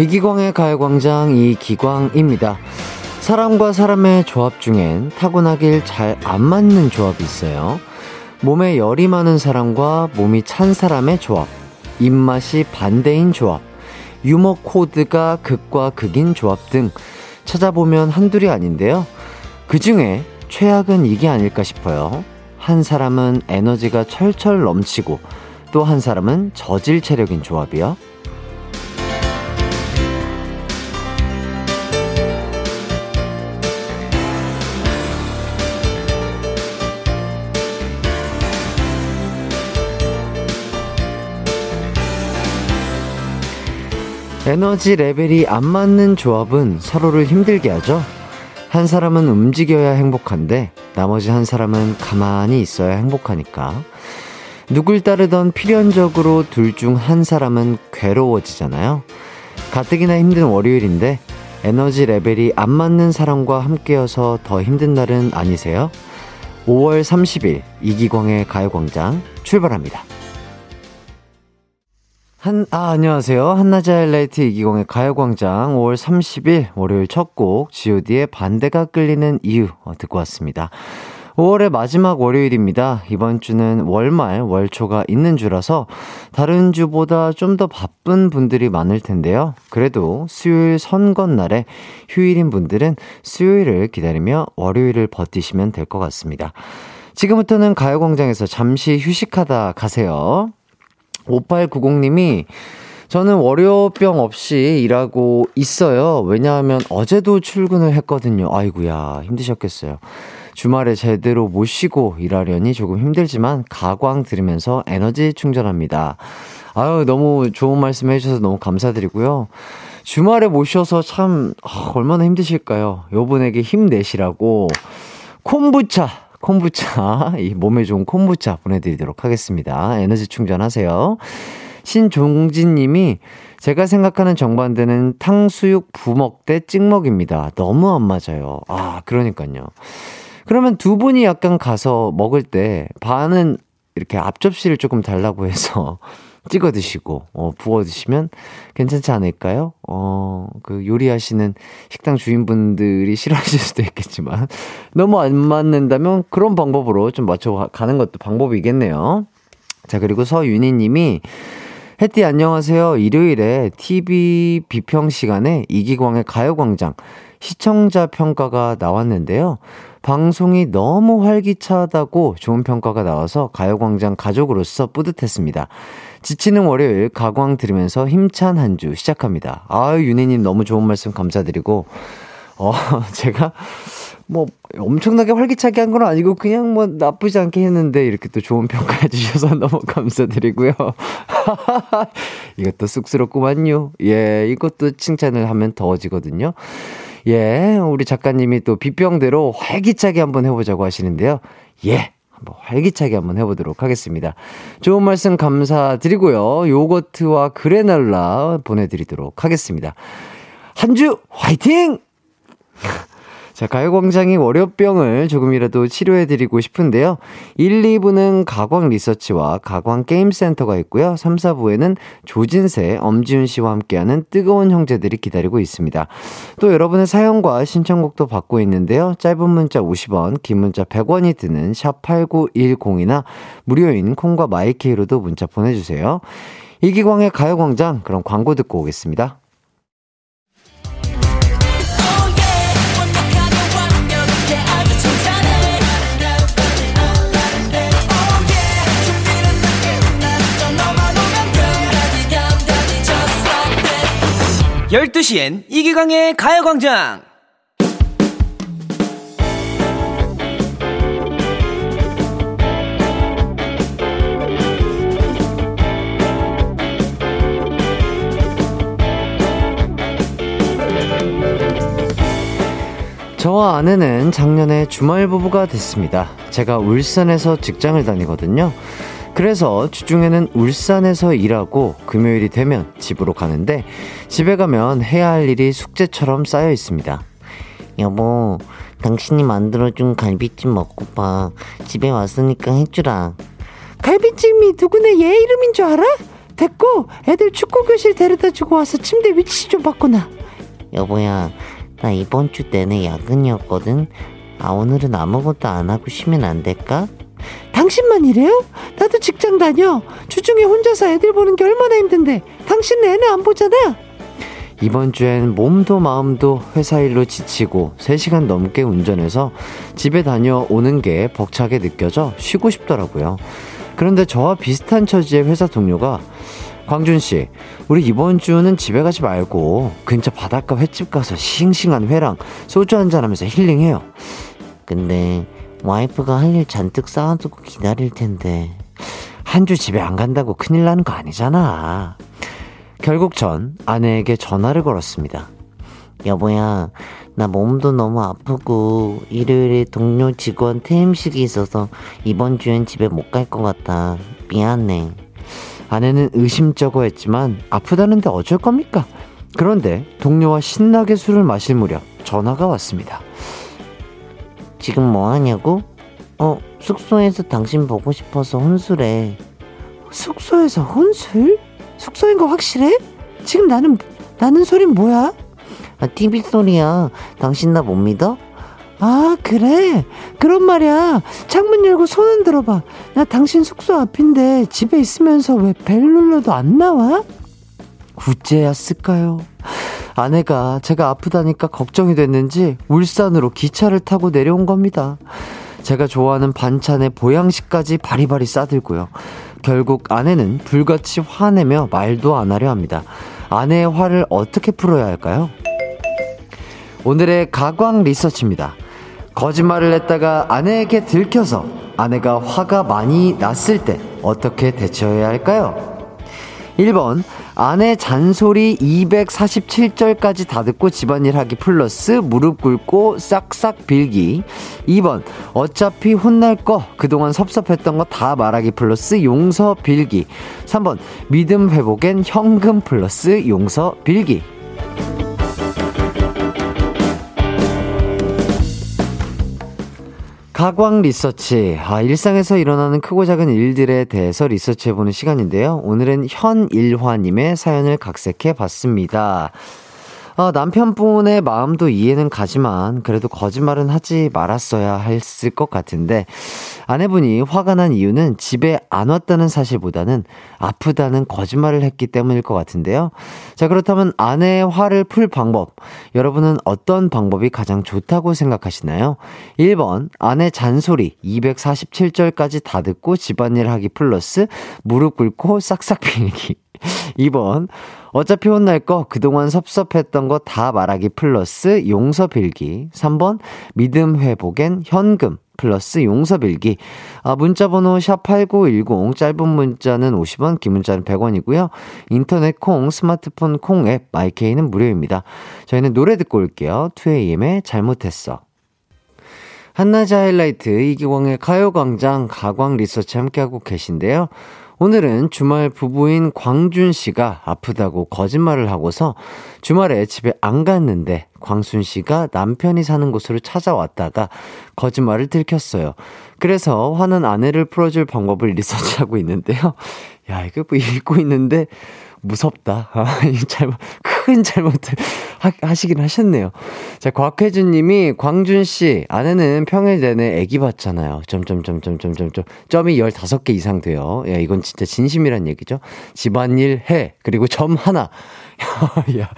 이기광의 가요광장 이기광입니다. 사람과 사람의 조합 중엔 타고나길 잘 안 맞는 조합이 있어요. 몸에 열이 많은 사람과 몸이 찬 사람의 조합. 입맛이 반대인 조합. 유머 코드가 극과 극인 조합 등 찾아보면 한둘이 아닌데요. 그 중에 최악은 이게 아닐까 싶어요. 한 사람은 에너지가 철철 넘치고 또 한 사람은 저질 체력인 조합이요. 에너지 레벨이 안 맞는 조합은 서로를 힘들게 하죠. 한 사람은 움직여야 행복한데 나머지 한 사람은 가만히 있어야 행복하니까. 누굴 따르던 필연적으로 둘 중 한 사람은 괴로워지잖아요. 가뜩이나 힘든 월요일인데 에너지 레벨이 안 맞는 사람과 함께여서 더 힘든 날은 아니세요? 5월 30일 이기광의 가요광장 출발합니다. 한, 아, 안녕하세요. 한낮의 하이라이트 이기광의 가요광장 5월 30일 월요일 첫 곡, god의 반대가 끌리는 이유, 어, 듣고 왔습니다. 5월의 마지막 월요일입니다. 이번 주는 월말, 월초가 있는 주라서 다른 주보다 좀 더 바쁜 분들이 많을 텐데요. 그래도 수요일 선거날에 휴일인 분들은 수요일을 기다리며 월요일을 버티시면 될 것 같습니다. 지금부터는 가요광장에서 잠시 휴식하다 가세요. 5890님이 저는 월요병 없이 일하고 있어요. 왜냐하면 어제도 출근을 했거든요. 아이구야 힘드셨겠어요. 주말에 제대로 못 쉬고 일하려니 조금 힘들지만 가광 들으면서 에너지 충전합니다. 아유, 너무 좋은 말씀 해주셔서 너무 감사드리고요. 주말에 못 쉬어서 참, 아, 얼마나 힘드실까요? 요분에게 힘내시라고 콤부차 콤부차, 이 몸에 좋은 콤부차 보내드리도록 하겠습니다. 에너지 충전하세요. 신종진 님이 제가 생각하는 정반대는 탕수육 부먹 대 찍먹입니다. 너무 안 맞아요. 아, 그러니까요. 그러면 두 분이 약간 가서 먹을 때 반은 이렇게 앞접시를 조금 달라고 해서 찍어 드시고, 어, 부어 드시면 괜찮지 않을까요? 어, 그 요리하시는 식당 주인분들이 싫어하실 수도 있겠지만, 너무 안 맞는다면 그런 방법으로 좀 맞춰 가는 것도 방법이겠네요. 자, 그리고 서윤희 님이, 혜띠 안녕하세요. 일요일에 TV 비평 시간에 이기광의 가요광장 시청자 평가가 나왔는데요. 방송이 너무 활기차다고 좋은 평가가 나와서 가요광장 가족으로서 뿌듯했습니다. 지치는 월요일 가광 들으면서 힘찬 한 주 시작합니다. 아유, 윤희님 너무 좋은 말씀 감사드리고, 어, 제가 뭐 엄청나게 활기차게 한 건 아니고 그냥 뭐 나쁘지 않게 했는데 이렇게 또 좋은 평가해 주셔서 너무 감사드리고요. 이것도 쑥스럽구만요. 예, 이것도 칭찬을 하면 더워지거든요. 예, 우리 작가님이 또 비평대로 활기차게 한번 해보자고 하시는데요. 예, 한번 활기차게 한번 해보도록 하겠습니다. 좋은 말씀 감사드리고요. 요거트와 그래놀라 보내드리도록 하겠습니다. 한 주 화이팅! 자, 가요광장이 월요병을 조금이라도 치료해드리고 싶은데요. 1, 2부는 가광 리서치와 가광 게임센터가 있고요. 3, 4부에는 조진세, 엄지훈 씨와 함께하는 뜨거운 형제들이 기다리고 있습니다. 또 여러분의 사연과 신청곡도 받고 있는데요. 짧은 문자 50원, 긴 문자 100원이 드는 샵8910이나 무료인 콩과 마이케이로도 문자 보내주세요. 이기광의 가요광장, 그럼 광고 듣고 오겠습니다. 12시엔 이기광의 가요광장! 저와 아내는 작년에 주말 부부가 됐습니다. 제가 울산에서 직장을 다니거든요. 그래서 주중에는 울산에서 일하고 금요일이 되면 집으로 가는데 집에 가면 해야 할 일이 숙제처럼 쌓여 있습니다. 여보, 당신이 만들어준 갈비찜 먹고 봐. 집에 왔으니까 해주라. 갈비찜이 누구네 얘 이름인 줄 알아? 됐고 애들 축구교실 데려다 주고 와서 침대 위치 좀 바꿔놔. 여보야, 나 이번 주 내내 야근이었거든. 아, 오늘은 아무것도 안 하고 쉬면 안 될까? 당신만 이래요? 나도 직장 다녀. 주중에 혼자서 애들 보는 게 얼마나 힘든데. 당신은 애는 안 보잖아. 이번 주엔 몸도 마음도 회사 일로 지치고 3시간 넘게 운전해서 집에 다녀오는 게 벅차게 느껴져 쉬고 싶더라고요. 그런데 저와 비슷한 처지의 회사 동료가 광준 씨, 우리 이번 주는 집에 가지 말고 근처 바닷가 횟집 가서 싱싱한 회랑 소주 한잔 하면서 힐링해요. 근데 와이프가 할 일 잔뜩 쌓아두고 기다릴 텐데. 한 주 집에 안 간다고 큰일 나는 거 아니잖아. 결국 전 아내에게 전화를 걸었습니다. 여보야, 나 몸도 너무 아프고 일요일에 동료 직원 퇴임식이 있어서 이번 주엔 집에 못 갈 것 같아. 미안해. 아내는 의심쩍어 했지만 아프다는데 어쩔 겁니까? 그런데 동료와 신나게 술을 마실 무렵 전화가 왔습니다. 지금 뭐 하냐고? 어, 숙소에서 당신 보고 싶어서 혼술해. 숙소에서 혼술? 숙소인 거 확실해? 지금 나는 나는 소린 뭐야? 아, TV 소리야. 당신 나 못 믿어? 아, 그래? 그런 말이야. 창문 열고 손 흔들어봐. 나 당신 숙소 앞인데 집에 있으면서 왜 벨 눌러도 안 나와? 구제였을까요? 아내가 제가 아프다니까 걱정이 됐는지 울산으로 기차를 타고 내려온 겁니다. 제가 좋아하는 반찬에 보양식까지 바리바리 싸들고요. 결국 아내는 불같이 화내며 말도 안 하려 합니다. 아내의 화를 어떻게 풀어야 할까요? 오늘의 가광 리서치입니다. 거짓말을 했다가 아내에게 들켜서 아내가 화가 많이 났을 때 어떻게 대처해야 할까요? 1번 아내 잔소리 247절까지 다 듣고 집안일 하기 플러스 무릎 꿇고 싹싹 빌기. 2번 어차피 혼날 거 그동안 섭섭했던 거 다 말하기 플러스 용서 빌기. 3번 믿음 회복엔 현금 플러스 용서 빌기 가광 리서치. 아, 일상에서 일어나는 크고 작은 일들에 대해서 리서치해보는 시간인데요. 오늘은 현일화님의 사연을 각색해 봤습니다. 아, 남편분의 마음도 이해는 가지만 그래도 거짓말은 하지 말았어야 했을 것 같은데 아내분이 화가 난 이유는 집에 안 왔다는 사실보다는 아프다는 거짓말을 했기 때문일 것 같은데요. 자, 그렇다면 아내의 화를 풀 방법. 여러분은 어떤 방법이 가장 좋다고 생각하시나요? 1번, 아내 잔소리 247절까지 다 듣고 집안일 하기 플러스 무릎 꿇고 싹싹 빌기. 2번, 어차피 혼날 거 그동안 섭섭했던 거 다 말하기 플러스 용서 빌기. 3번, 믿음 회복엔 현금. 플러스 용서 빌기. 아, 문자 번호 샵8910, 짧은 문자는 50원, 긴 문자는 100원이고요. 인터넷 콩, 스마트폰 콩 앱, 마이케이는 무료입니다. 저희는 노래 듣고 올게요. 2AM의 잘못했어. 한낮의 하이라이트, 이기광의 가요광장, 가광 리서치 함께하고 계신데요. 오늘은 주말 부부인 광준 씨가 아프다고 거짓말을 하고서 주말에 집에 안 갔는데 광순 씨가 남편이 사는 곳으로 찾아왔다가 거짓말을 들켰어요. 그래서 화난 아내를 풀어줄 방법을 리서치하고 있는데요. 야, 이거 뭐 읽고 있는데 무섭다. 아, 잘못, 큰 잘못을 하, 시긴 하셨네요. 자, 곽혜준 님이 광준 씨, 아내는 평일 내내 애기 봤잖아요. 점점점점점점점. 점이 15개 이상 돼요. 야, 이건 진짜 진심이란 얘기죠. 집안일 해. 그리고 점 하나. 야.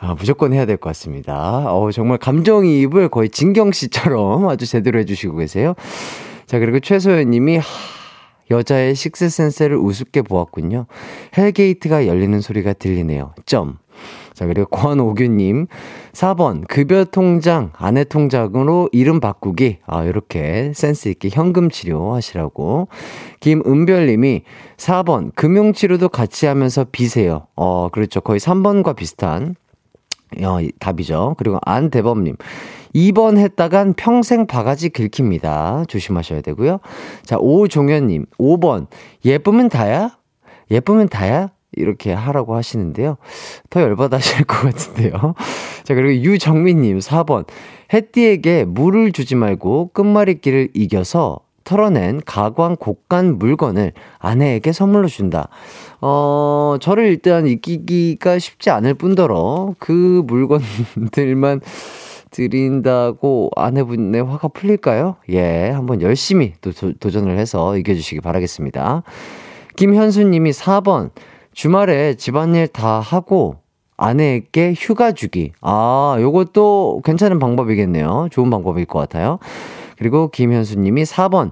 아, 무조건 해야 될 것 같습니다. 어, 정말 감정이입을 거의 진경 씨처럼 아주 제대로 해주시고 계세요. 자, 그리고 최소연 님이, 하, 여자의 sixth sense를 우습게 보았군요. hell gate가 열리는 소리가 들리네요. 점. 자, 그리고 권오규님. 4번, 급여 통장, 아내 통장으로 이름 바꾸기. 아, 이렇게 센스있게 현금 치료 하시라고. 김은별님이 4번, 금융치료도 같이 하면서 비세요. 어, 그렇죠. 거의 3번과 비슷한. 어, 답이죠. 그리고 안대범님. 2번 했다간 평생 바가지 긁힙니다. 조심하셔야 되고요. 자, 오종현님. 5번. 예쁘면 다야? 예쁘면 다야? 이렇게 하라고 하시는데요. 더 열받아 하실 것 같은데요. 자, 그리고 유정민님 4번. 햇띠에게 물을 주지 말고 끝말잇기를 이겨서 털어낸 가광 곡간 물건을 아내에게 선물로 준다. 어, 저를 일단 이기기가 쉽지 않을 뿐더러 그 물건들만 드린다고 아내분의 화가 풀릴까요? 예, 한번 열심히 또 도, 전을 해서 이겨주시기 바라겠습니다. 김현수 님이 4번, 주말에 집안일 다 하고 아내에게 휴가 주기. 아, 요것도 괜찮은 방법이겠네요. 좋은 방법일 것 같아요. 그리고 김현수 님이 4번,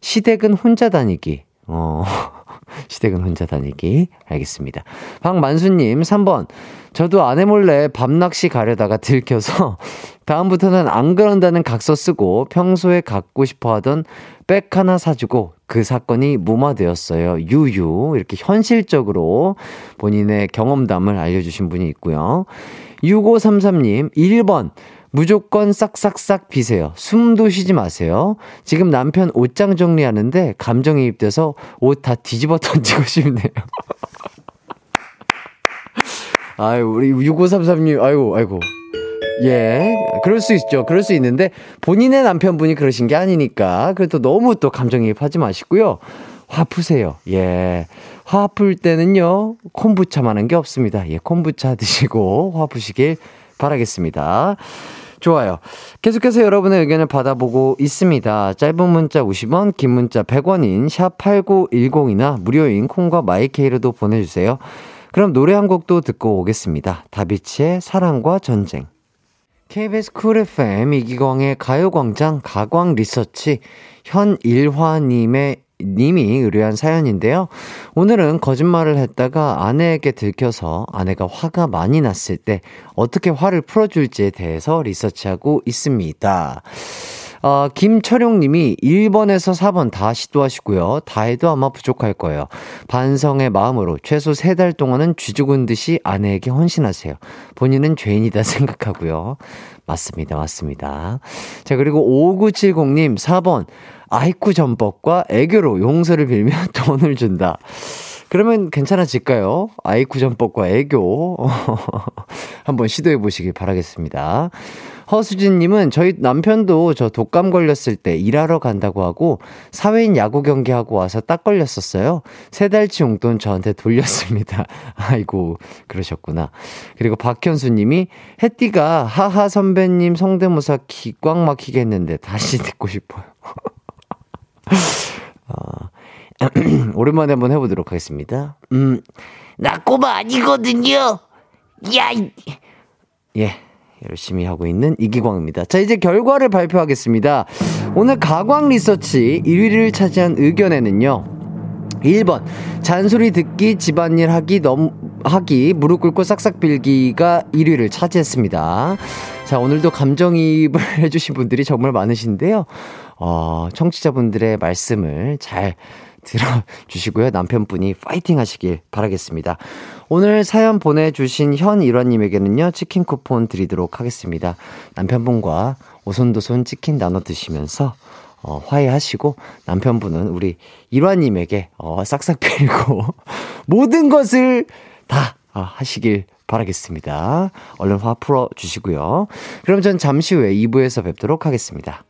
시댁은 혼자 다니기. 어, 시댁은 혼자 다니기. 알겠습니다. 박만수님, 3번. 저도 아내 몰래 밤낚시 가려다가 들켜서 다음부터는 안 그런다는 각서 쓰고 평소에 갖고 싶어 하던 백 하나 사주고 그 사건이 무마되었어요. 유유. 이렇게 현실적으로 본인의 경험담을 알려주신 분이 있고요. 6533님, 1번. 무조건 싹싹싹 비세요. 숨도 쉬지 마세요. 지금 남편 옷장 정리하는데 감정이입돼서 옷 다 뒤집어 던지고 싶네요. 아유, 우리 6533님, 아이고, 아이고. 예, 그럴 수 있죠. 그럴 수 있는데 본인의 남편분이 그러신 게 아니니까 그래도 너무 또 감정이입하지 마시고요. 화 푸세요. 예. 화 풀 때는요, 콤부차만한 게 없습니다. 예, 콤부차 드시고 화 푸시길 바라겠습니다. 좋아요. 계속해서 여러분의 의견을 받아보고 있습니다. 짧은 문자 50원, 긴 문자 100원인 샵8910이나 무료인 콩과 마이케이로도 보내주세요. 그럼 노래 한 곡도 듣고 오겠습니다. 다비치의 사랑과 전쟁. KBS 쿨 FM 이기광의 가요광장 가광 리서치 현일화님의 님이 의뢰한 사연인데요. 오늘은 거짓말을 했다가 아내에게 들켜서 아내가 화가 많이 났을 때 어떻게 화를 풀어줄지에 대해서 리서치하고 있습니다. 어, 김철용 님이 1번에서 4번 다 시도하시고요. 다 해도 아마 부족할 거예요. 반성의 마음으로 최소 3달 동안은 쥐죽은 듯이 아내에게 헌신하세요. 본인은 죄인이다 생각하고요. 맞습니다. 맞습니다. 자, 그리고 5970님 4번 아이쿠 전법과 애교로 용서를 빌며 돈을 준다. 그러면 괜찮아질까요? 아이쿠 전법과 애교. 한번 시도해 보시길 바라겠습니다. 허수진님은 저희 남편도 저 독감 걸렸을 때 일하러 간다고 하고 사회인 야구 경기하고 와서 딱 걸렸었어요. 세 달치 용돈 저한테 돌렸습니다. 아이고, 그러셨구나. 그리고 박현수님이 햇띠가 하하 선배님 성대모사 기꽉 막히게 했는데 다시 듣고 싶어요. 어, 오랜만에 한번 해보도록 하겠습니다. 음, 나 꼬마 아니거든요. 야, 예. 열심히 하고 있는 이기광입니다. 자, 이제 결과를 발표하겠습니다. 오늘 가광 리서치 1위를 차지한 의견에는요. 1번. 잔소리 듣기, 집안일 하기, 너무, 하기, 무릎 꿇고 싹싹 빌기가 1위를 차지했습니다. 자, 오늘도 감정이입을 해주신 분들이 정말 많으신데요. 어, 청취자분들의 말씀을 잘 들어주시고요. 남편분이 파이팅 하시길 바라겠습니다. 오늘 사연 보내주신 현일화님에게는요, 치킨 쿠폰 드리도록 하겠습니다. 남편분과 오손도손 치킨 나눠 드시면서, 어, 화해하시고, 남편분은 우리 일화님에게, 어, 싹싹 빌고, 모든 것을 다 어, 하시길 바라겠습니다. 얼른 화 풀어 주시고요. 그럼 전 잠시 후에 2부에서 뵙도록 하겠습니다.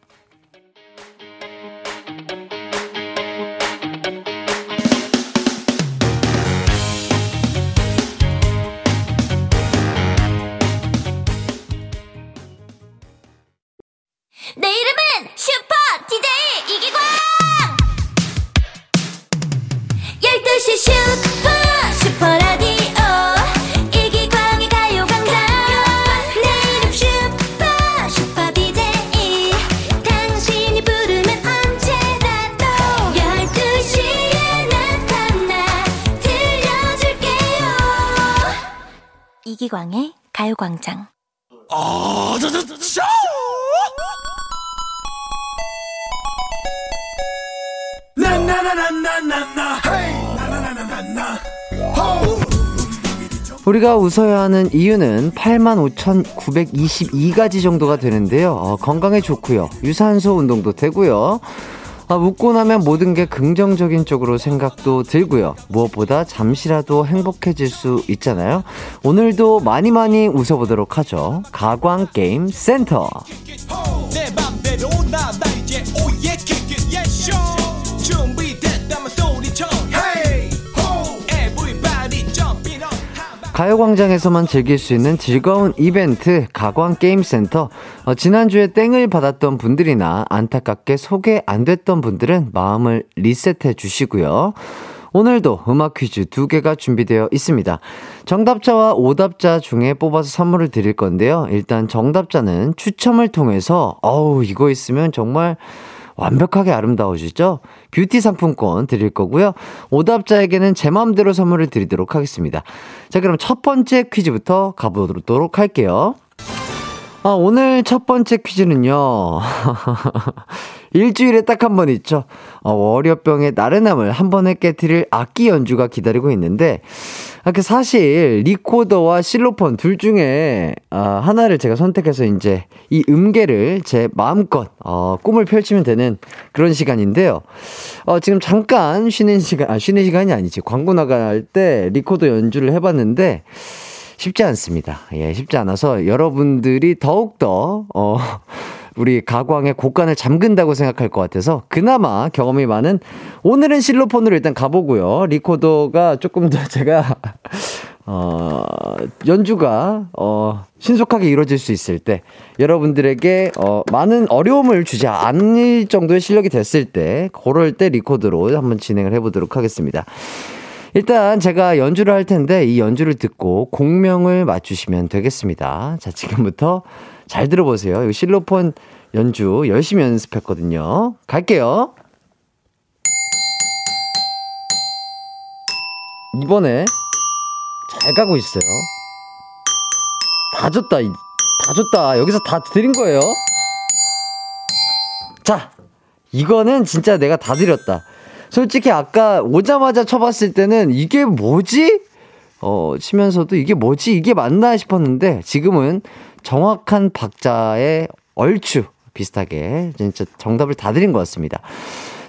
가요광장 우리가 웃어야 하는 이유는 85,922가지 정도가 되는데요. 어, 건강에 좋고요. 유산소 운동도 되고요. 아, 웃고 나면 모든 게 긍정적인 쪽으로 생각도 들고요. 무엇보다 잠시라도 행복해질 수 있잖아요. 오늘도 많이 많이 웃어보도록 하죠. 가광 게임 센터. 가요광장에서만 즐길 수 있는 즐거운 이벤트 가광게임센터 어, 지난주에 땡을 받았던 분들이나 안타깝게 소개 안 됐던 분들은 마음을 리셋해 주시고요. 오늘도 음악 퀴즈 두 개가 준비되어 있습니다. 정답자와 오답자 중에 뽑아서 선물을 드릴 건데요. 일단 정답자는 추첨을 통해서 어우 이거 있으면 정말 완벽하게 아름다워지죠? 뷰티 상품권 드릴 거고요. 오답자에게는 제 마음대로 선물을 드리도록 하겠습니다. 자, 그럼 첫 번째 퀴즈부터 가보도록 할게요. 아, 오늘 첫 번째 퀴즈는요. 일주일에 딱 한 번 있죠. 어, 월요병의 나른함을 한 번에 깨뜨릴 악기 연주가 기다리고 있는데, 아, 그 사실 리코더와 실로폰 둘 중에 아, 하나를 제가 선택해서 이제 이 음계를 제 마음껏 어, 꿈을 펼치면 되는 그런 시간인데요. 어, 지금 잠깐 쉬는 시간, 아, 쉬는 시간이 아니지. 광고 나갈 때 리코더 연주를 해봤는데, 쉽지 않습니다. 예, 쉽지 않아서 여러분들이 더욱더, 어, 우리 가광의 곡간을 잠근다고 생각할 것 같아서 그나마 경험이 많은 오늘은 실로폰으로 일단 가보고요. 리코더가 조금 더 제가, 어, 연주가, 어, 신속하게 이루어질 수 있을 때, 여러분들에게, 어, 많은 어려움을 주지 않을 정도의 실력이 됐을 때, 그럴 때 리코더로 한번 진행을 해보도록 하겠습니다. 일단 제가 연주를 할 텐데 이 연주를 듣고 공명을 맞추시면 되겠습니다. 자, 지금부터 잘 들어보세요. 이 실로폰 연주 열심히 연습했거든요. 갈게요. 이번에 잘 가고 있어요. 다 줬다. 다 줬다. 여기서 다 드린 거예요. 자, 이거는 진짜 내가 다 드렸다. 솔직히 아까 오자마자 쳐봤을 때는 이게 뭐지? 어, 치면서도 이게 뭐지? 이게 맞나 싶었는데 지금은 정확한 박자의 얼추 비슷하게 진짜 정답을 다 드린 것 같습니다.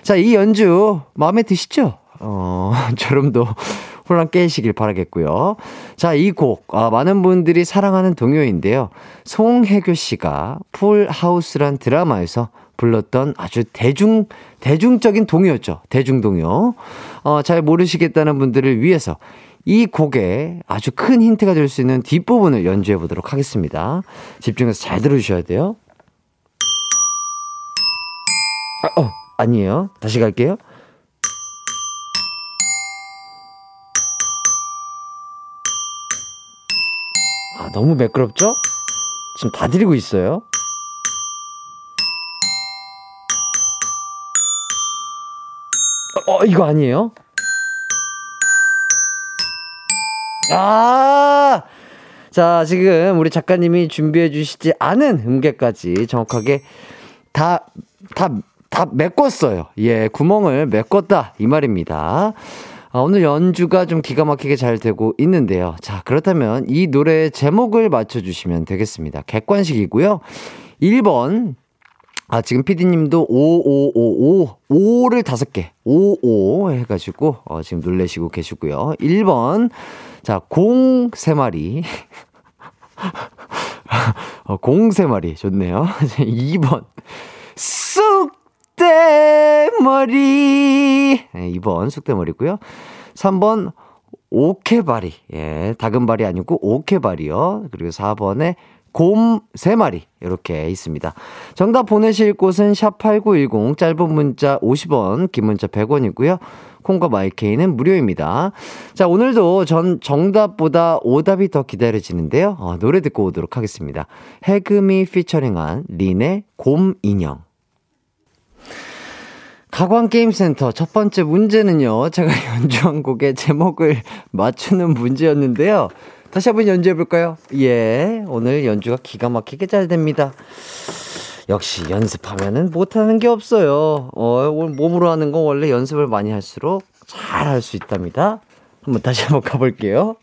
자, 이 연주 마음에 드시죠? 어, 저름도 혼란 깨시길 바라겠고요. 자, 이 곡, 아, 많은 분들이 사랑하는 동요인데요. 송혜교 씨가 풀하우스란 드라마에서 불렀던 아주 대중, 대중적인 동요였죠. 대중동요. 어, 잘 모르시겠다는 분들을 위해서 이 곡에 아주 큰 힌트가 될 수 있는 뒷부분을 연주해 보도록 하겠습니다. 집중해서 잘 들어주셔야 돼요. 아, 어, 아니에요. 다시 갈게요. 아, 너무 매끄럽죠? 지금 다 드리고 있어요. 어, 이거 아니에요? 아! 자, 지금 우리 작가님이 준비해 주시지 않은 음계까지 정확하게 다, 다, 다 메꿨어요. 예, 구멍을 메꿨다. 이 말입니다. 아, 오늘 연주가 좀 기가 막히게 잘 되고 있는데요. 자, 그렇다면 이 노래의 제목을 맞춰주시면 되겠습니다. 객관식이고요. 1번, 아, 지금 피디님도 5555, 5를 다섯 개, 55 해가지고, 어, 지금 놀래시고 계시고요. 1번, 자, 공 3마리. 어, 공 3마리. 좋네요. 2번, 쑥대머리. 네, 2번, 쑥대머리고요 3번, 오케바리. 예, 다금발이 아니고 오케바리요. 그리고 4번에 곰 3마리 이렇게 있습니다. 정답 보내실 곳은 샵8910 짧은 문자 50원 긴 문자 100원이고요. 콩과 마이케이는 무료입니다. 자 오늘도 전 정답보다 오답이 더 기다려지는데요. 어, 노래 듣고 오도록 하겠습니다. 해금이 피처링한 린의 곰 인형 가광게임센터 첫 번째 문제는요. 제가 연주한 곡의 제목을 맞추는 문제였는데요. 다시 한번 연주해 볼까요? 예, 오늘 연주가 기가 막히게 잘 됩니다. 역시 연습하면은 못하는 게 없어요. 어, 몸으로 하는 건 원래 연습을 많이 할수록 잘 할 수 있답니다. 한번 다시 한번 가볼게요.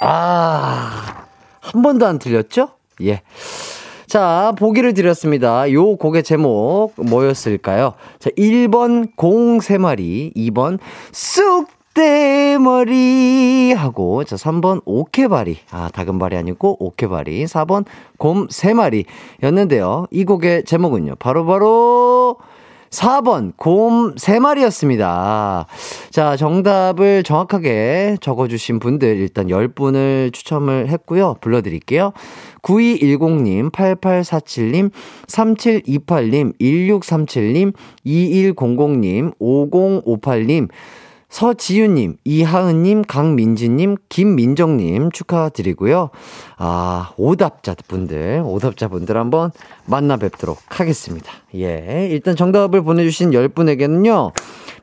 아, 한 번도 안 틀렸죠? 예. 자, 보기를 드렸습니다. 요 곡의 제목 뭐였을까요? 자, 1번 공 3마리, 2번 쑥 롯데머리 하고 자 3번 오케바리 아 다금바리 아니고 오케바리 4번 곰 3마리 였는데요. 이 곡의 제목은요. 바로바로 바로 4번 곰 3마리였습니다. 자, 정답을 정확하게 적어주신 분들 일단 10분을 추첨을 했고요. 불러드릴게요. 9210님, 8847님, 3728님, 1637님, 2100님, 5058님, 서지윤님, 이하은님, 강민지님, 김민정님 축하드리고요. 아, 오답자분들, 오답자분들 한번 만나 뵙도록 하겠습니다. 예. 일단 정답을 보내주신 10분에게는요,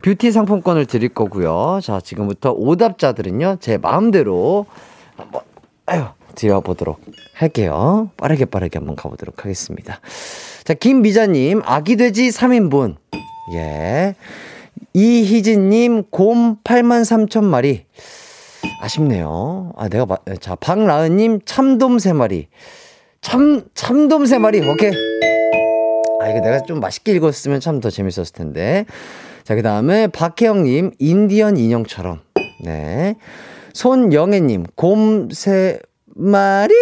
뷰티 상품권을 드릴 거고요. 자, 지금부터 오답자들은요, 제 마음대로 한번, 아유, 드려보도록 할게요. 빠르게 빠르게 한번 가보도록 하겠습니다. 자, 김미자님, 아기돼지 3인분. 예. 이희진님, 곰 8만 3천 마리. 아쉽네요. 아, 내가, 마, 자, 박라은님, 참돔 3마리. 참, 참돔 3마리. 오케이. 아, 이거 내가 좀 맛있게 읽었으면 참 더 재밌었을 텐데. 자, 그 다음에 박혜영님, 인디언 인형처럼. 네. 손영애님, 곰 3마리야,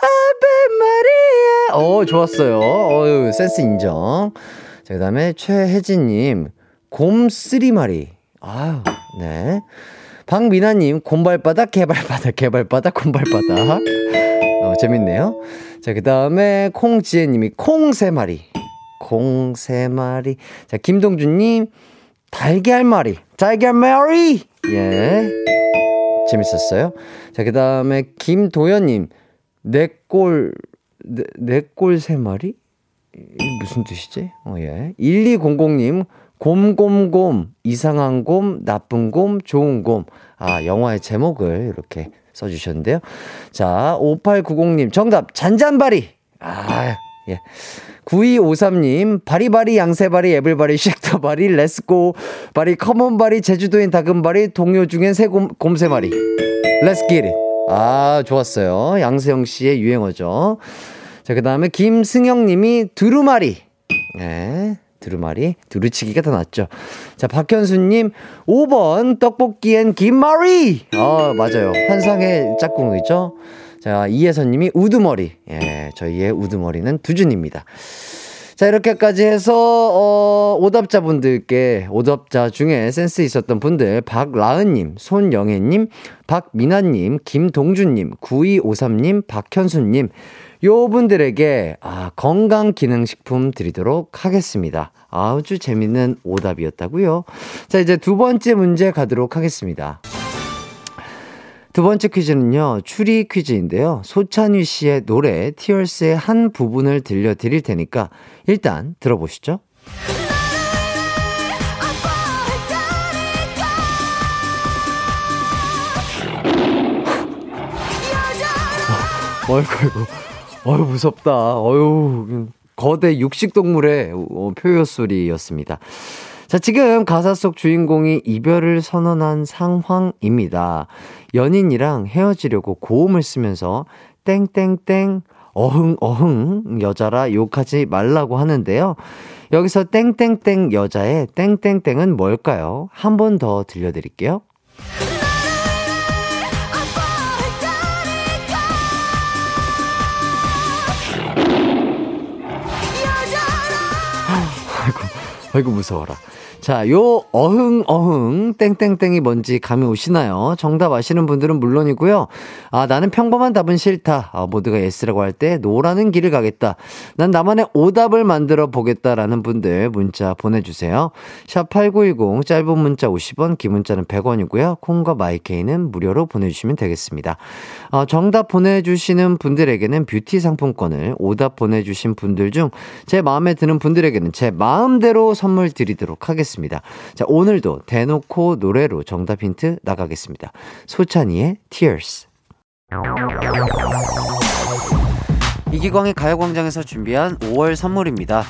아베 마리야. 어, 좋았어요. 어유 센스 인정. 자, 그 다음에 최혜진님, 곰 쓰리마리. 아유, 네. 박미나님, 곰발바닥, 개발바닥, 개발바닥, 곰발바닥. 어, 재밌네요. 자, 그 다음에 콩지혜님이 콩 세 마리. 콩세 마리. 자, 김동준님, 달걀 마리. 달걀 마리! 예. 재밌었어요. 자, 그 다음에 김도현님, 내 꼴, 내, 내꼴 세 마리? 이 무슨 뜻이지? 어, 예. 1200님, 곰곰곰, 이상한 곰, 나쁜 곰, 좋은 곰. 아, 영화의 제목을 이렇게 써주셨는데요. 자, 5890님, 정답, 잔잔바리. 아, 예. 9253님, 바리바리, 양세바리, 에블바리, 쉑터바리, 렛츠고, 바리, 커먼바리, 제주도인 다금바리, 동요 중엔 새 곰, 곰 세 마리. Let's get it. 아, 좋았어요. 양세형 씨의 유행어죠. 자, 그 다음에 김승영 님이 두루마리. 네. 두루마리, 두루치기가 더 낫죠. 자, 박현수님, 5번, 떡볶이엔 김마리! 어, 맞아요. 환상의 짝꿍이죠. 자, 이혜선님이 우두머리. 예, 저희의 우두머리는 두준입니다. 자, 이렇게까지 해서, 어, 오답자분들께, 오답자 중에 센스 있었던 분들, 박라은님, 손영애님, 박민아님, 김동준님, 9253님, 박현수님, 요 분들에게 아, 건강 기능식품 드리도록 하겠습니다. 아주 재밌는 오답이었다고요. 자, 이제 두 번째 문제 가도록 하겠습니다. 두 번째 퀴즈는요, 추리 퀴즈인데요. 소찬휘 씨의 노래, 티얼스의 한 부분을 들려드릴 테니까, 일단 들어보시죠. 어이구, 어이구. 어유 무섭다. 어유 거대 육식 동물의 어, 표효 소리였습니다. 자, 지금 가사 속 주인공이 이별을 선언한 상황입니다. 연인이랑 헤어지려고 고음을 쓰면서 땡땡땡 어흥 어흥 여자라 욕하지 말라고 하는데요. 여기서 땡땡땡 여자의 땡땡땡은 뭘까요? 한 번 더 들려드릴게요. 아이고 무서워라. 자, 요 어흥 어흥 땡땡땡이 뭔지 감이 오시나요? 정답 아시는 분들은 물론이고요. 아, 나는 평범한 답은 싫다. 아, 모두가 yes라고 할 때 no라는 길을 가겠다. 난 나만의 오답을 만들어 보겠다라는 분들 문자 보내 주세요. 샵 8910 짧은 문자 50원, 긴 문자는 100원이고요. 콩과 마이케이는 무료로 보내 주시면 되겠습니다. 어, 정답 보내 주시는 분들에게는 뷰티 상품권을 오답 보내 주신 분들 중 제 마음에 드는 분들에게는 제 마음대로 선물 드리도록 하겠습니다. 하겠습니다. 자, 오늘도 대놓고 노래로 정답 힌트 나가겠습니다. 소찬휘의 Tears. 이기광의 가요광장에서 준비한 5월 선물입니다.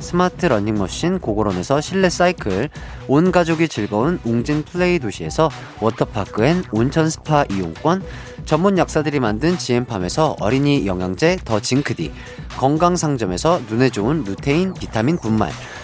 스마트 러닝머신 고고런에서 실내 사이클, 온 가족이 즐거운 웅진 플레이 도시에서 워터파크 and 온천 스파 이용권, 전문 약사들이 만든 지엠팜에서 어린이 영양제 더 징크디, 건강상점에서 눈에 좋은 루테인 비타민 분말,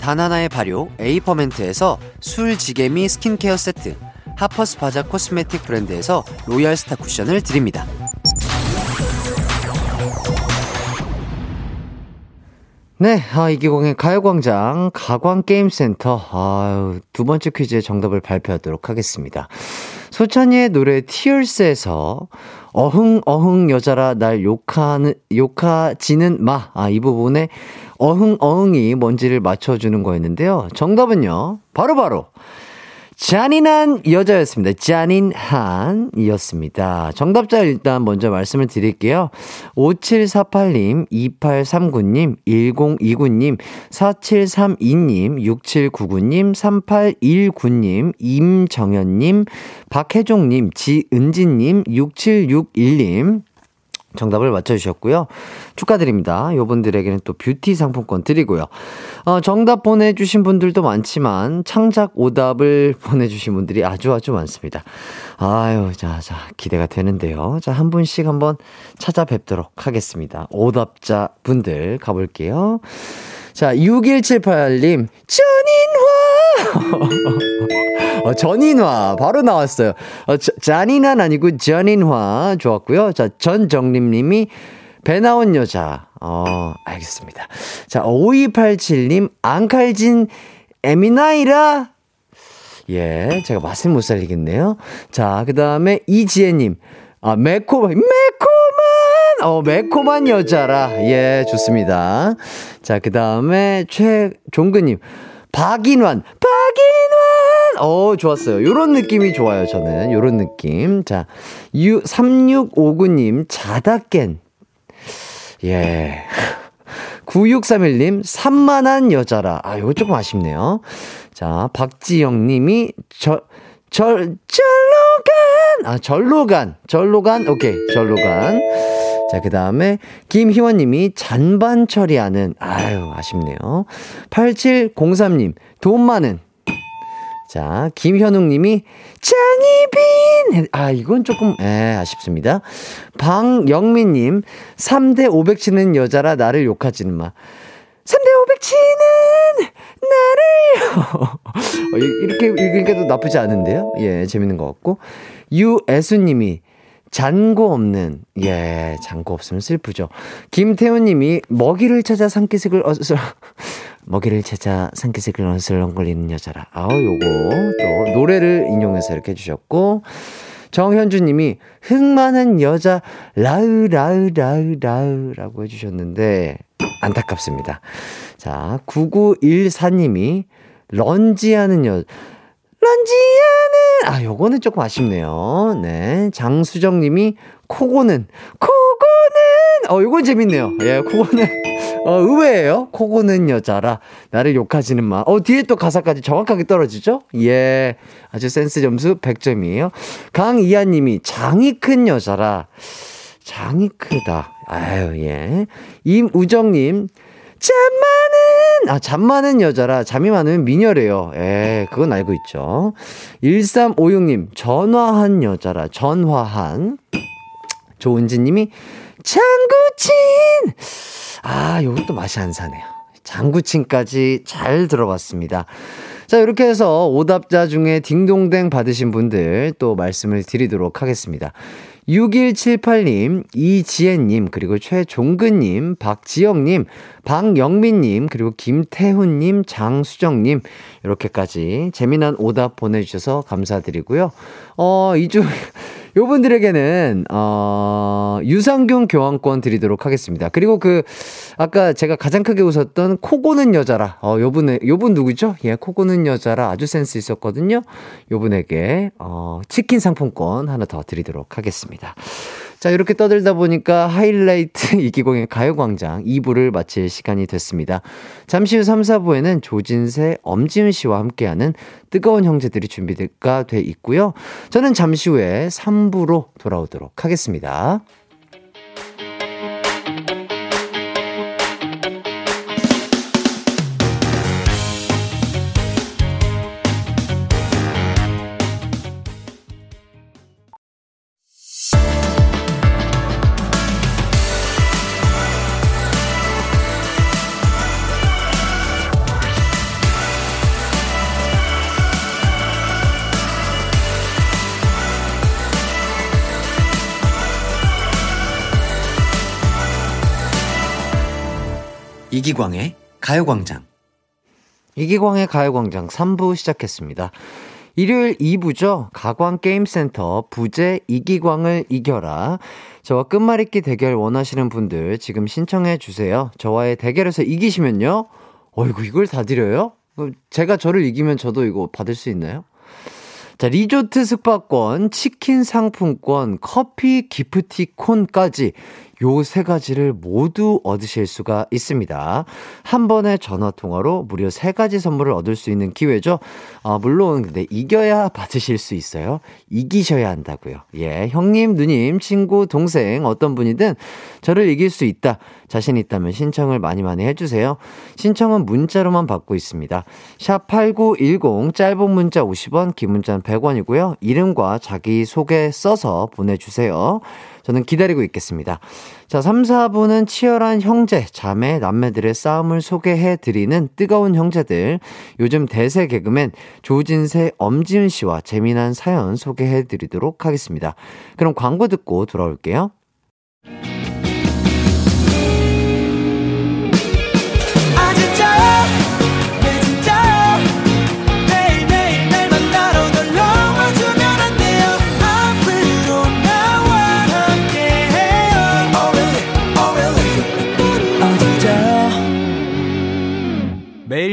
다나나의 발효 에이퍼멘트에서 술지개미 skin care 세트, 하퍼스 바자 cosmetic 브랜드에서 로얄 스타 쿠션을 드립니다. 네, 아, 이기광의 가요광장 가광게임센터. 아유, 두 번째 퀴즈의 정답을 발표하도록 하겠습니다. 소찬휘의 노래 Tears에서 어흥 어흥 여자라 날 욕하는 욕하지는 마. 아, 이 부분에 어흥 어흥이 뭔지를 맞춰 주는 거였는데요. 정답은요. 바로 바로 잔인한 여자였습니다. 잔인한이었습니다. 정답자 일단 먼저 말씀을 드릴게요. 5748님, 2839님, 1029님, 4732님, 6799님, 3819님, 임정현님, 박혜종님, 지은진님, 6761님, 정답을 맞춰주셨고요. 축하드립니다. 요분들에게는 또 뷰티 상품권 드리고요. 어, 정답 보내주신 분들도 많지만 창작 오답을 보내주신 분들이 아주 아주 많습니다. 아유, 자, 자, 기대가 되는데요. 자, 한 분씩 한번 찾아뵙도록 하겠습니다. 오답자 분들 가볼게요. 자, 6178님, 전인화! 어, 전인화, 바로 나왔어요. 어, 저, 잔인한 아니고 전인화. 좋았고요. 자, 전정림님이 배 나온 여자. 어, 알겠습니다. 자, 5287님, 앙칼진 에미나이라. 예, 제가 맛을 못 살리겠네요. 자, 그 다음에 이지혜님, 아, 매콤, 매콤한! 어, 매콤한 여자라. 예, 좋습니다. 자, 그 다음에 최종근님, 박인환, 박인환! 어, 좋았어요. 요런 느낌이 좋아요, 저는. 요런 느낌. 자, 3659님, 자다 깬. 예. 9631님, 산만한 여자라. 아, 요거 조금 아쉽네요. 자, 박지영 님이, 저, 절, 절로 간! 아, 절로 간. 절로 간. 오케이, 절로 간. 자, 그 다음에, 김희원 님이 잔반 처리하는. 아유, 아쉽네요. 8703님, 돈 많은. 자, 김현웅 님이 장희빈! 아, 이건 조금, 에, 아쉽습니다. 방영민 님, 3대 500 치는 여자라 나를 욕하지는 마. 3대 500 치는 나를요. 어, 이렇게 읽으니까 도 나쁘지 않은데요? 예, 재밌는 것 같고. 유애수 님이 잔고 없는, 예, 잔고 없으면 슬프죠. 김태훈 님이 먹이를 찾아 산기슭을 어슬, 먹이를 찾아 산기슭을 어슬렁거리는 여자라. 아우, 요거 또 노래를 인용해서 이렇게 해주셨고. 정현주 님이 흙 많은 여자, 라으, 라으, 라으, 라으라고 해주셨는데, 안타깝습니다. 자, 9914님이 런지하는 여, 런지하는, 아, 요거는 조금 아쉽네요. 네. 장수정 님이 코고는, 코 고는, 어, 요건 재밌네요. 예, 코고는, 어, 의외예요 코고는 여자라, 나를 욕하지는 마. 어, 뒤에 또 가사까지 정확하게 떨어지죠? 예. 아주 센스 점수 100점이에요. 강이하 님이 장이 큰 여자라, 장이 크다. 아유, 예. 임우정 님, 잠 많은, 아, 잠 많은 여자라 잠이 많으면 미녀래요. 예, 그건 알고 있죠. 1356님, 전화한 여자라, 전화한. 조은지님이, 장구친! 아, 요것도 맛이 안 사네요. 장구칭까지 잘 들어봤습니다. 자, 이렇게 해서 오답자 중에 딩동댕 받으신 분들 또 말씀을 드리도록 하겠습니다. 6178님, 이지혜님, 그리고 최종근님, 박지영님, 박영민님, 그리고 김태훈님, 장수정님, 이렇게까지 재미난 오답 보내주셔서 감사드리고요. 어, 이중, 요 분들에게는, 어, 유산균 교환권 드리도록 하겠습니다. 그리고 그, 아까 제가 가장 크게 웃었던 코고는 여자라. 어, 요 분의, 요분 누구죠? 예, 코고는 여자라 아주 센스 있었거든요. 요 분에게, 어, 치킨 상품권 하나 더 드리도록 하겠습니다. 자, 이렇게 떠들다 보니까 하이라이트 이기공의 가요광장 2부를 마칠 시간이 됐습니다. 잠시 후 3, 4부에는 조진세, 엄지윤 씨와 함께하는 뜨거운 형제들이 준비가 돼 있고요. 저는 잠시 후에 3부로 돌아오도록 하겠습니다. 이기광의 가요광장. 이기광의 가요광장 3부 시작했습니다. 일요일 2부죠. 가광게임센터 부재 이기광을 이겨라. 저와 끝말잇기 대결 원하시는 분들 지금 신청해 주세요. 저와의 대결에서 이기시면요. 어이구, 이걸 다 드려요? 제가 저를 이기면 저도 이거 받을 수 있나요? 자, 리조트 숙박권, 치킨 상품권, 커피 기프티콘까지 요 세 가지를 모두 얻으실 수가 있습니다. 한 번의 전화 통화로 무려 세 가지 선물을 얻을 수 있는 기회죠. 아, 물론 근데 이겨야 받으실 수 있어요. 이기셔야 한다고요. 예, 형님, 누님, 친구, 동생 어떤 분이든 저를 이길 수 있다. 자신 있다면 신청을 많이 많이 해 주세요. 신청은 문자로만 받고 있습니다. 샵 8910 짧은 문자 50원, 긴 문자는 100원이고요. 이름과 자기 소개 써서 보내 주세요. 저는 기다리고 있겠습니다. 자, 3, 4부는 치열한 형제, 자매, 남매들의 싸움을 소개해 드리는 뜨거운 형제들. 요즘 대세 개그맨 조진세, 엄지은 씨와 재미난 사연 소개해 드리도록 하겠습니다. 그럼 광고 듣고 돌아올게요.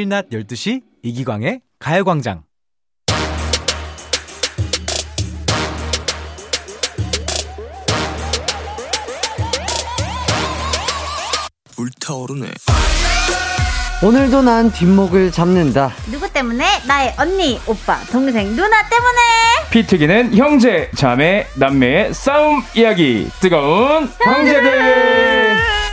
매일 낮 12시 이기광의 가요광장. 불타오르네. 오늘도 난 뒷목을 잡는다. 누구 때문에? 나의 언니, 오빠, 동생, 누나 때문에. 피 튀기는 형제, 자매, 남매의 싸움 이야기. 뜨거운 형제들.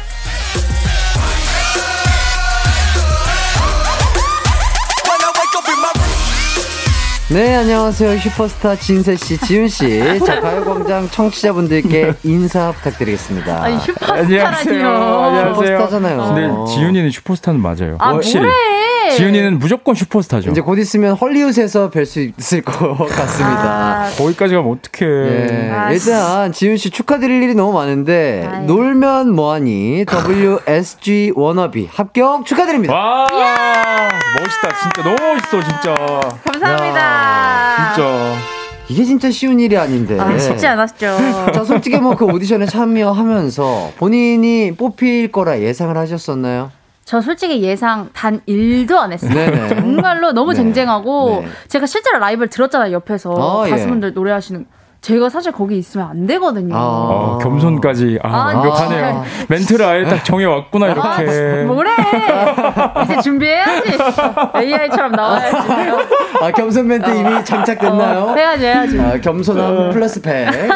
네, 안녕하세요. 슈퍼스타 진세씨, 지윤씨. 자, 가요광장 청취자분들께 인사 부탁드리겠습니다. 아니, 슈퍼스타라니요. 안녕하세요. 안녕하세요. 슈퍼스타잖아요. 근데 지윤이는 슈퍼스타는 맞아요. 아, 확실히. 뭐래? 지윤이는 무조건 슈퍼스타죠. 이제 곧 있으면 헐리우드에서 뵐 수 있을 것 같습니다. 아, 거기까지 가면 어떡해. 예, 아, 일단 지윤 씨 축하드릴 일이 너무 많은데 아유. 놀면 뭐하니 WSG 워너비 합격 축하드립니다. 와 멋있다 진짜 너무 멋있어 진짜 감사합니다. 진짜 이게 진짜 쉬운 일이 아닌데. 아, 쉽지 않았죠. 자, 솔직히 뭐 그 오디션에 참여하면서 본인이 뽑힐 거라 예상을 하셨었나요? 저 솔직히 예상 단 1도 안 했어요. 네네. 정말로 너무 네. 쟁쟁하고 네. 제가 실제로 라이브를 들었잖아요, 옆에서. 아, 예. 가수분들 노래하시는. 제가 사실 거기 있으면 안 되거든요. 아. 어, 겸손까지 아, 아, 완벽하네요 멘트를 아예 딱 정해왔구나 이렇게 뭐래? 이제 준비해야지. AI처럼 나와야지. 아, 겸손 멘트 이미 장착됐나요? 어, 해야지, 해야지. 아, 겸손함 플러스 100. 네.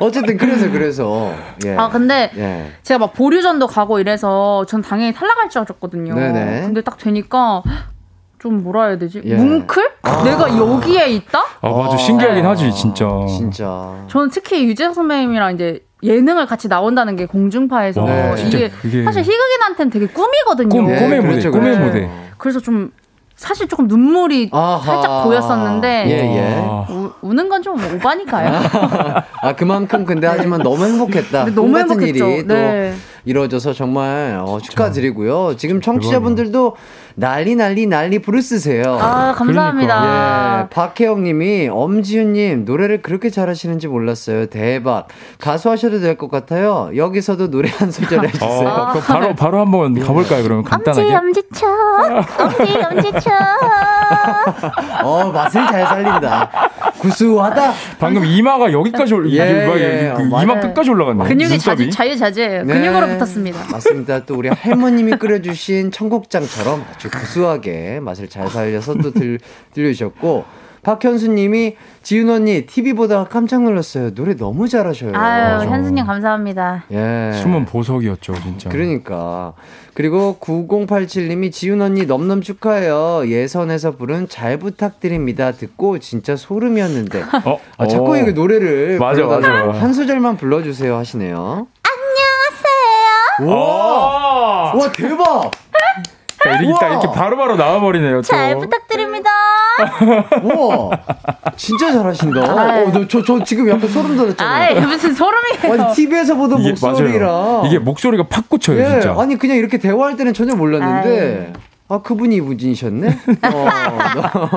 어쨌든 그래서 그래서 예. 아, 근데 예. 제가 막 보류전도 가고 이래서 전 당연히 탈락할 줄 알았거든요. 네네. 근데 딱 되니까 좀 뭐라 해야 되지? 예. 뭉클? 내가 여기에 있다? 아 맞아 신기하긴 하지 진짜 진짜. 저는 특히 유재석 선배님이랑 이제 예능을 같이 나온다는 게 공중파에서 와, 이게 그게- 사실 희극인한테는 되게 꿈이거든요. 꿈, 네, 꿈의 무대, 그렇죠, 꿈의 그렇죠. 무대. 그래서 좀 사실 조금 눈물이 아하. 살짝 보였었는데 예, 예. 아, 우, 우는 건 좀 오바니까요. 아, 그만큼 근데 하지만 너무 행복했다. 근데 너무 행복했죠. 일이 또 네. 이루어져서 정말 어, 축하드리고요. 지금 청취자분들도 난리 난리 난리 부르스세요. 아 감사합니다. 예, 박혜영 님이 엄지윤 님 노래를 그렇게 잘하시는지 몰랐어요. 대박. 가수 하셔도 될 것 같아요. 여기서도 노래 한 소절 해주세요. 어, 그럼 바로 바로 한번 가볼까요? 그러면 간단하게. 엄지척 엄지 엄지척 어, 맛을 잘 살린다. 구수하다. 방금 이마가 여기까지 올, 예, 막 예. 그 맞아요. 이마 끝까지 올라갔네. 근육이 눈썹이. 자주, 자유자재예요. 네. 근육으로 붙었습니다. 맞습니다. 또 우리 할머님이 끓여주신 청국장처럼 아주 구수하게 맛을 잘 살려서 또 들, 들려주셨고, 박현수님이 지윤 언니 TV 보다가 깜짝 놀랐어요. 노래 너무 잘하셔요. 아유 현수님 감사합니다. 예. 숨은 보석이었죠, 진짜. 그러니까. 그리고 9087님이 지윤 언니 넘넘 축하해요. 예선에서 부른 잘 부탁드립니다. 듣고 진짜 소름이었는데. 어, 아, 자꾸 어. 이거 노래를 맞아, 맞아. 한 소절만 불러주세요 하시네요. 안녕하세요 와, 와 대박! 딱 이렇게 바로 바로 나와버리네요. 또. 잘 부탁드립니다 우와 진짜 잘하신다. 아유. 어, 너, 저, 저 지금 약간 소름 돋았잖아요. 아이 무슨 소름이에요. 아니 TV에서 보던 이게 목소리랑 맞아요. 이게 목소리가 팍 꽂혀요, 예, 진짜. 아니 그냥 이렇게 대화할 때는 전혀 몰랐는데 아 그분이 이분이셨네. 어, 너-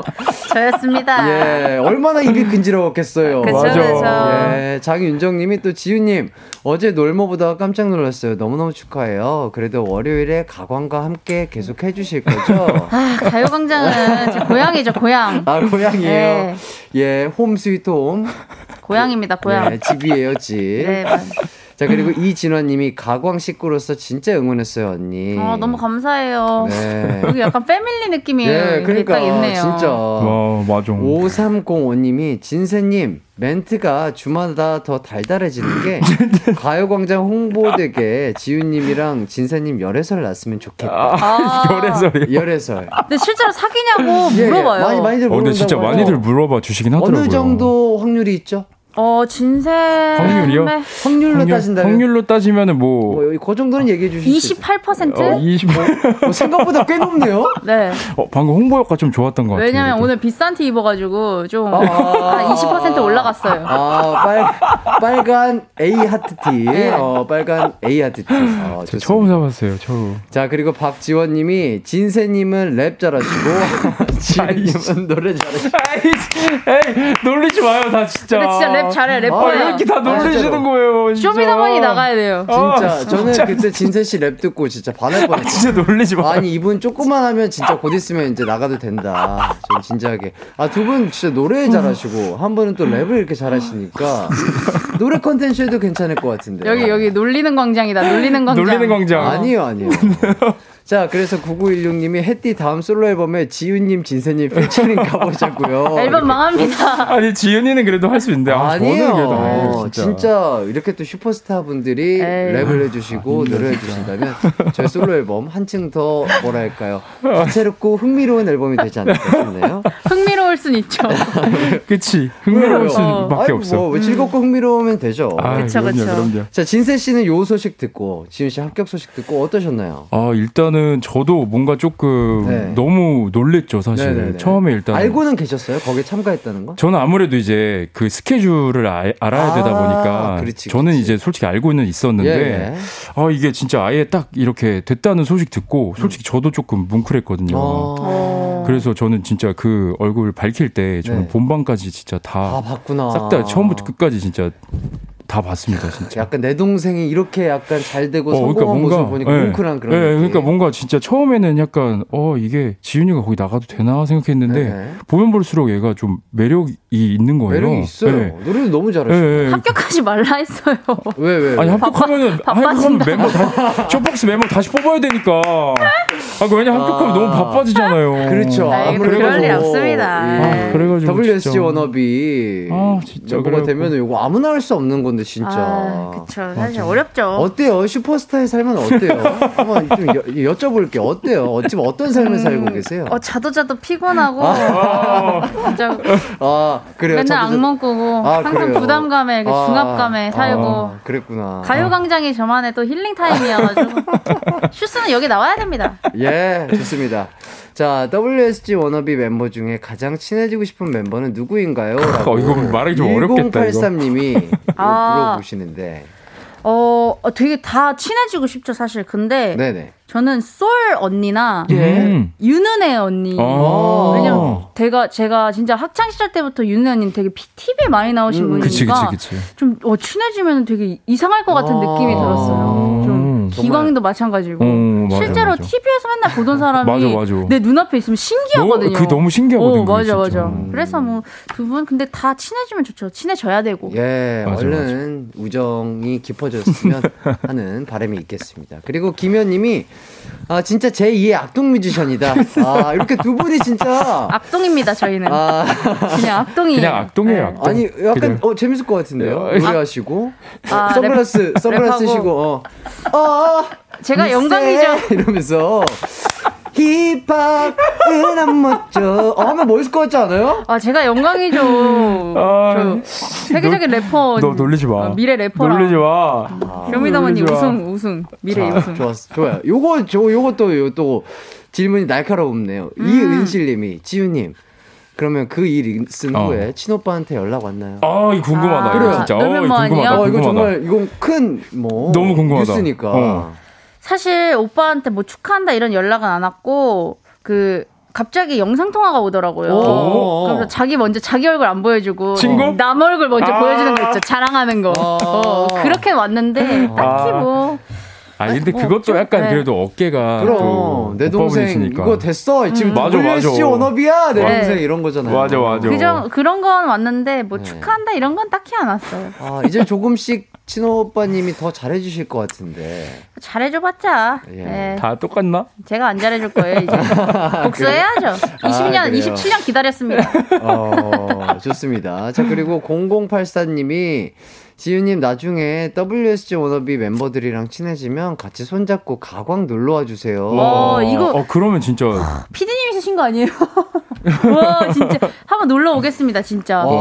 저였습니다. 예, 얼마나 입이 근지러웠겠어요. 그쵸, 맞아. 그쵸. 예, 장윤정님이 또 지윤님 어제 놀모 보다가 깜짝 놀랐어요. 너무너무 축하해요. 그래도 월요일에 가광과 함께 계속 해주실 거죠? 아, 가요광장은 제 고향이죠, 고향. 아 고향이에요. 네. 예, 홈 스위트 홈. 고향입니다, 고향. 예, 집이에요 집. 네, 맞- 자 그리고 이진화님이 가광 식구로서 진짜 응원했어요 언니. 아, 너무 감사해요. 네. 여기 약간 패밀리 느낌이 예, 그러니까 딱 있네요. 진짜. 와, 맞아. 5305님이 진세님 멘트가 주마다 더 달달해지는 게 가요광장 홍보되게 지윤님이랑 진세님 열애설 났으면 좋겠다. 아. 열애설이. 열애설. 근데 실제로 사귀냐고 예, 예. 물어봐요. 많이 많이들 어, 근데 진짜 많이들. 물어봐 주시긴 하더라고요. 어느 정도 확률이 있죠? 어, 진세. 확률이요? 확률로 따진다면 확률로 따지면은 뭐, 뭐그 정도는 얘기해 있어요. 28%? 어, 20. 뭐 생각보다 꽤 높네요. 네. 어, 방금 홍보 효과 좀 좋았던 것 같아요. 왜냐면 그래도. 오늘 비싼 티 입어가지고 좀 아. 한20% 올라갔어요. 아, 빨, 빨간 A 하트 티. 네. 어, 빨간 A 하트 티. 어, 저 좋습니다. 처음 사봤어요, 처음. 자, 그리고 박지원님이 진세님은 랩 잘하시고, 지은님은 노래 잘하시고. 에이, 놀리지 마요, 다 진짜. 근데 진짜 랩 잘해, 아, 왜. 이렇게 다 아, 놀리시는. 거예요, 진짜. 쇼미더머니 나가야 돼요. 진짜, 아, 저는 진짜. 그때 진세 씨 랩 듣고 진짜 반할 뻔했어요. 진짜 놀리지 마. 아니 이분 조금만 하면 진짜 곧 있으면 이제 나가도 된다. 좀 진지하게. 아 두 분 진짜 노래 잘하시고 한 분은 또 랩을 이렇게 잘하시니까 노래 컨텐츠에도 괜찮을 것 같은데. 여기 여기 놀리는 광장이다. 놀리는 광장. 놀리는 광장. 아니요 아니요. 자 그래서 9916님이 햇띠 다음 솔로 앨범에 지윤님 진세님 피처링 가보자고요. 앨범 망합니다. 아니, 지은이는 그래도 할 수 있는데. 아, 아니에요. 저는 그래도 안 해요, 진짜. 진짜. 이렇게 또 슈퍼스타 분들이 에이. 랩을 해주시고 노래해 주신다면 저희 솔로 앨범 한층 더 뭐랄까요 다채롭고 흥미로운 앨범이 되지 않을까 싶네요. 흥미로울 순 있죠. 그치. 흥미로울 왜요? 수밖에 아니, 없어. 뭐 즐겁고 흥미로우면 되죠. 아, 그쵸, 그럼요. 그럼요. 자 진세 씨는 요 소식 듣고 지윤 씨 합격 소식 듣고 어떠셨나요? 아, 일단은 저도 뭔가 조금 네. 너무 놀랬죠, 사실. 네네네. 처음에 일단. 알고는 계셨어요? 거기에 참가했다는 거? 저는 아무래도 이제 그 스케줄을 아, 알아야 되다 아, 보니까 그렇지, 저는 그렇지. 이제 솔직히 알고는 있었는데 예, 예. 아 이게 진짜 아예 딱 이렇게 됐다는 소식 듣고 솔직히 저도 조금 뭉클했거든요. 어. 그래서 저는 진짜 그 얼굴 밝힐 때 저는 네. 본방까지 진짜 아다 봤구나. 싹다 처음부터 끝까지 진짜 다 봤습니다, 진짜. 약간 내 동생이 이렇게 약간 잘 되고 어, 성공한 모습을 보니까 예. 뭉클한 그런 예, 느낌. 그러니까 뭔가 진짜 처음에는 약간 어 이게 지윤이가 거기 나가도 되나 생각했는데 네. 보면 볼수록 얘가 좀 매력이 있는 거예요. 매력이 있어요. 예. 노래도 너무 예, 잘하시고. 예. 합격하지 말라 했어요. 왜 왜? 왜? 아니 합격하면은 합격하면 멤버 다 쇼박스 멤버 다시 뽑아야 되니까 아, 그 왜냐 합격하면 너무 바빠지잖아요. 그렇죠. 아이, 아무래도 그럴 일 없습니다. 아, 그래가지고 WSG 진짜. 워너비 아, 진짜 뭐가. 되면 이거 아무나 할 수 없는 건데 진짜. 아, 그쵸. 사실 어렵죠. 어때요? 슈퍼스타의 삶은 어때요? 한번 좀 여, 여쭤볼게요. 어때요? 어, 지금 어떤 삶을 살고 계세요? 어, 자도 자도 피곤하고, 진짜 아 그래요. 맨날 좀- 악몽 꾸고, 아, 항상 그래요? 부담감에, 그 아, 중압감에 살고, 아, 그랬구나. 가요광장이 저만의 또 힐링 타임이어가지고, 슈스는 여기 나와야 됩니다. 예, 좋습니다. 자, WSG 워너비 멤버 중에 가장 친해지고 싶은 멤버는 누구인가요? 라고 어, 이거 말하기 좀 어렵겠다, 이거. 1083님이 아. 물어보시는데. 어, 어, 되게 다 친해지고 싶죠, 사실. 근데, 네네. 저는 솔 언니나, 예. 음. 윤은혜 언니. 아. 왜냐면 제가 제가 진짜 학창 시절 때부터 윤은혜 언니는 되게 TV에 많이 나오신 음, 그치, 분이니까 그치, 그치. 좀 어, 친해지면 되게 이상할 것 같은 아. 느낌이 들었어요. 좀 음, 기광도 마찬가지고 어, 맞아, 실제로 맞아. TV에서 맨날 보던 사람이 맞아, 맞아. 내 눈앞에 있으면 신기하거든요. 너무- 그게 너무 신기하거든, 어, 맞아 진짜. 맞아. 음. 그래서 뭐 두 분 근데 다 친해지면 좋죠. 친해져야 되고. 예, 맞아, 얼른 우정이 깊어졌으면 하는 바람이 있겠습니다. 그리고 김현님이 아 진짜 제 2의 악동 뮤지션이다. 아 이렇게 두 분이 진짜 악동입니다 저희는. 아 그냥 악동이에요. 그냥 악동이에요, 네. 악동. 아니 약간 그냥- 어 재밌을 것 같은데요. 아, 노래하시고 아, 선글라스 랩- 선글라스 랩하고. 쓰시고 어. 어 제가 영광이죠. 이러면서 힙합은 안 멋져. 어 하면 멋있을 것 같지 않아요? 아 제가 영광이죠. 아, 저 세계적인 래퍼. 너 놀리지 마. 어, 미래 래퍼랑. 놀리지 마. 쇼미더머니 마. 우승 우승 미래 자, 우승. 좋았어. 좋아요. 요거 저 요것도 요, 또 질문이 날카롭네요. 음. 이은실님이 지우님. 그러면 그일쓴 어. 후에 친오빠한테 연락 왔나요? 아, 이거 궁금하다. 아, 이거 그래요. 진짜. 어, 궁금하다. 아니야? 어, 이거 궁금하다. 정말 이건 큰 뭐 너무 궁금하다. 뉴스니까. 어. 사실 오빠한테 뭐 축하한다 이런 연락은 안 왔고 그 갑자기 영상 통화가 오더라고요. 오. 그래서 자기 먼저 자기 얼굴 안 보여주고 친구? 남 얼굴 먼저 아. 보여주는 거 있죠. 자랑하는 거. 아. 어, 그렇게 왔는데 딱히 아. 뭐 아, 근데 뭐 그것도 좀, 약간 네. 그래도 어깨가 그럼 또내 동생. 이거 됐어. 지금 맞아, WSG 맞아. 워너비야 내 네. 동생 이런 거잖아요. 맞아, 맞아. 그저 그런 건 왔는데 뭐 네. 축하한다 이런 건 딱히 안 왔어요. 아, 이제 조금씩 친오빠님이 더 잘해주실 것 같은데. 잘해줘봤자 예. 예, 다 똑같나? 제가 안 잘해줄 거예요 이제 복수해야죠. 20년 아, 그래요? 27년 기다렸습니다. 어, 좋습니다. 자, 그리고 0084님이 지유님 나중에 WSG 워너비 멤버들이랑 친해지면 같이 손잡고 가광 놀러 와 주세요. 어, 이거- 어, 그러면 진짜. 피디님이 쓰신 거 아니에요? 와 진짜 한번 놀러 오겠습니다 진짜. 어.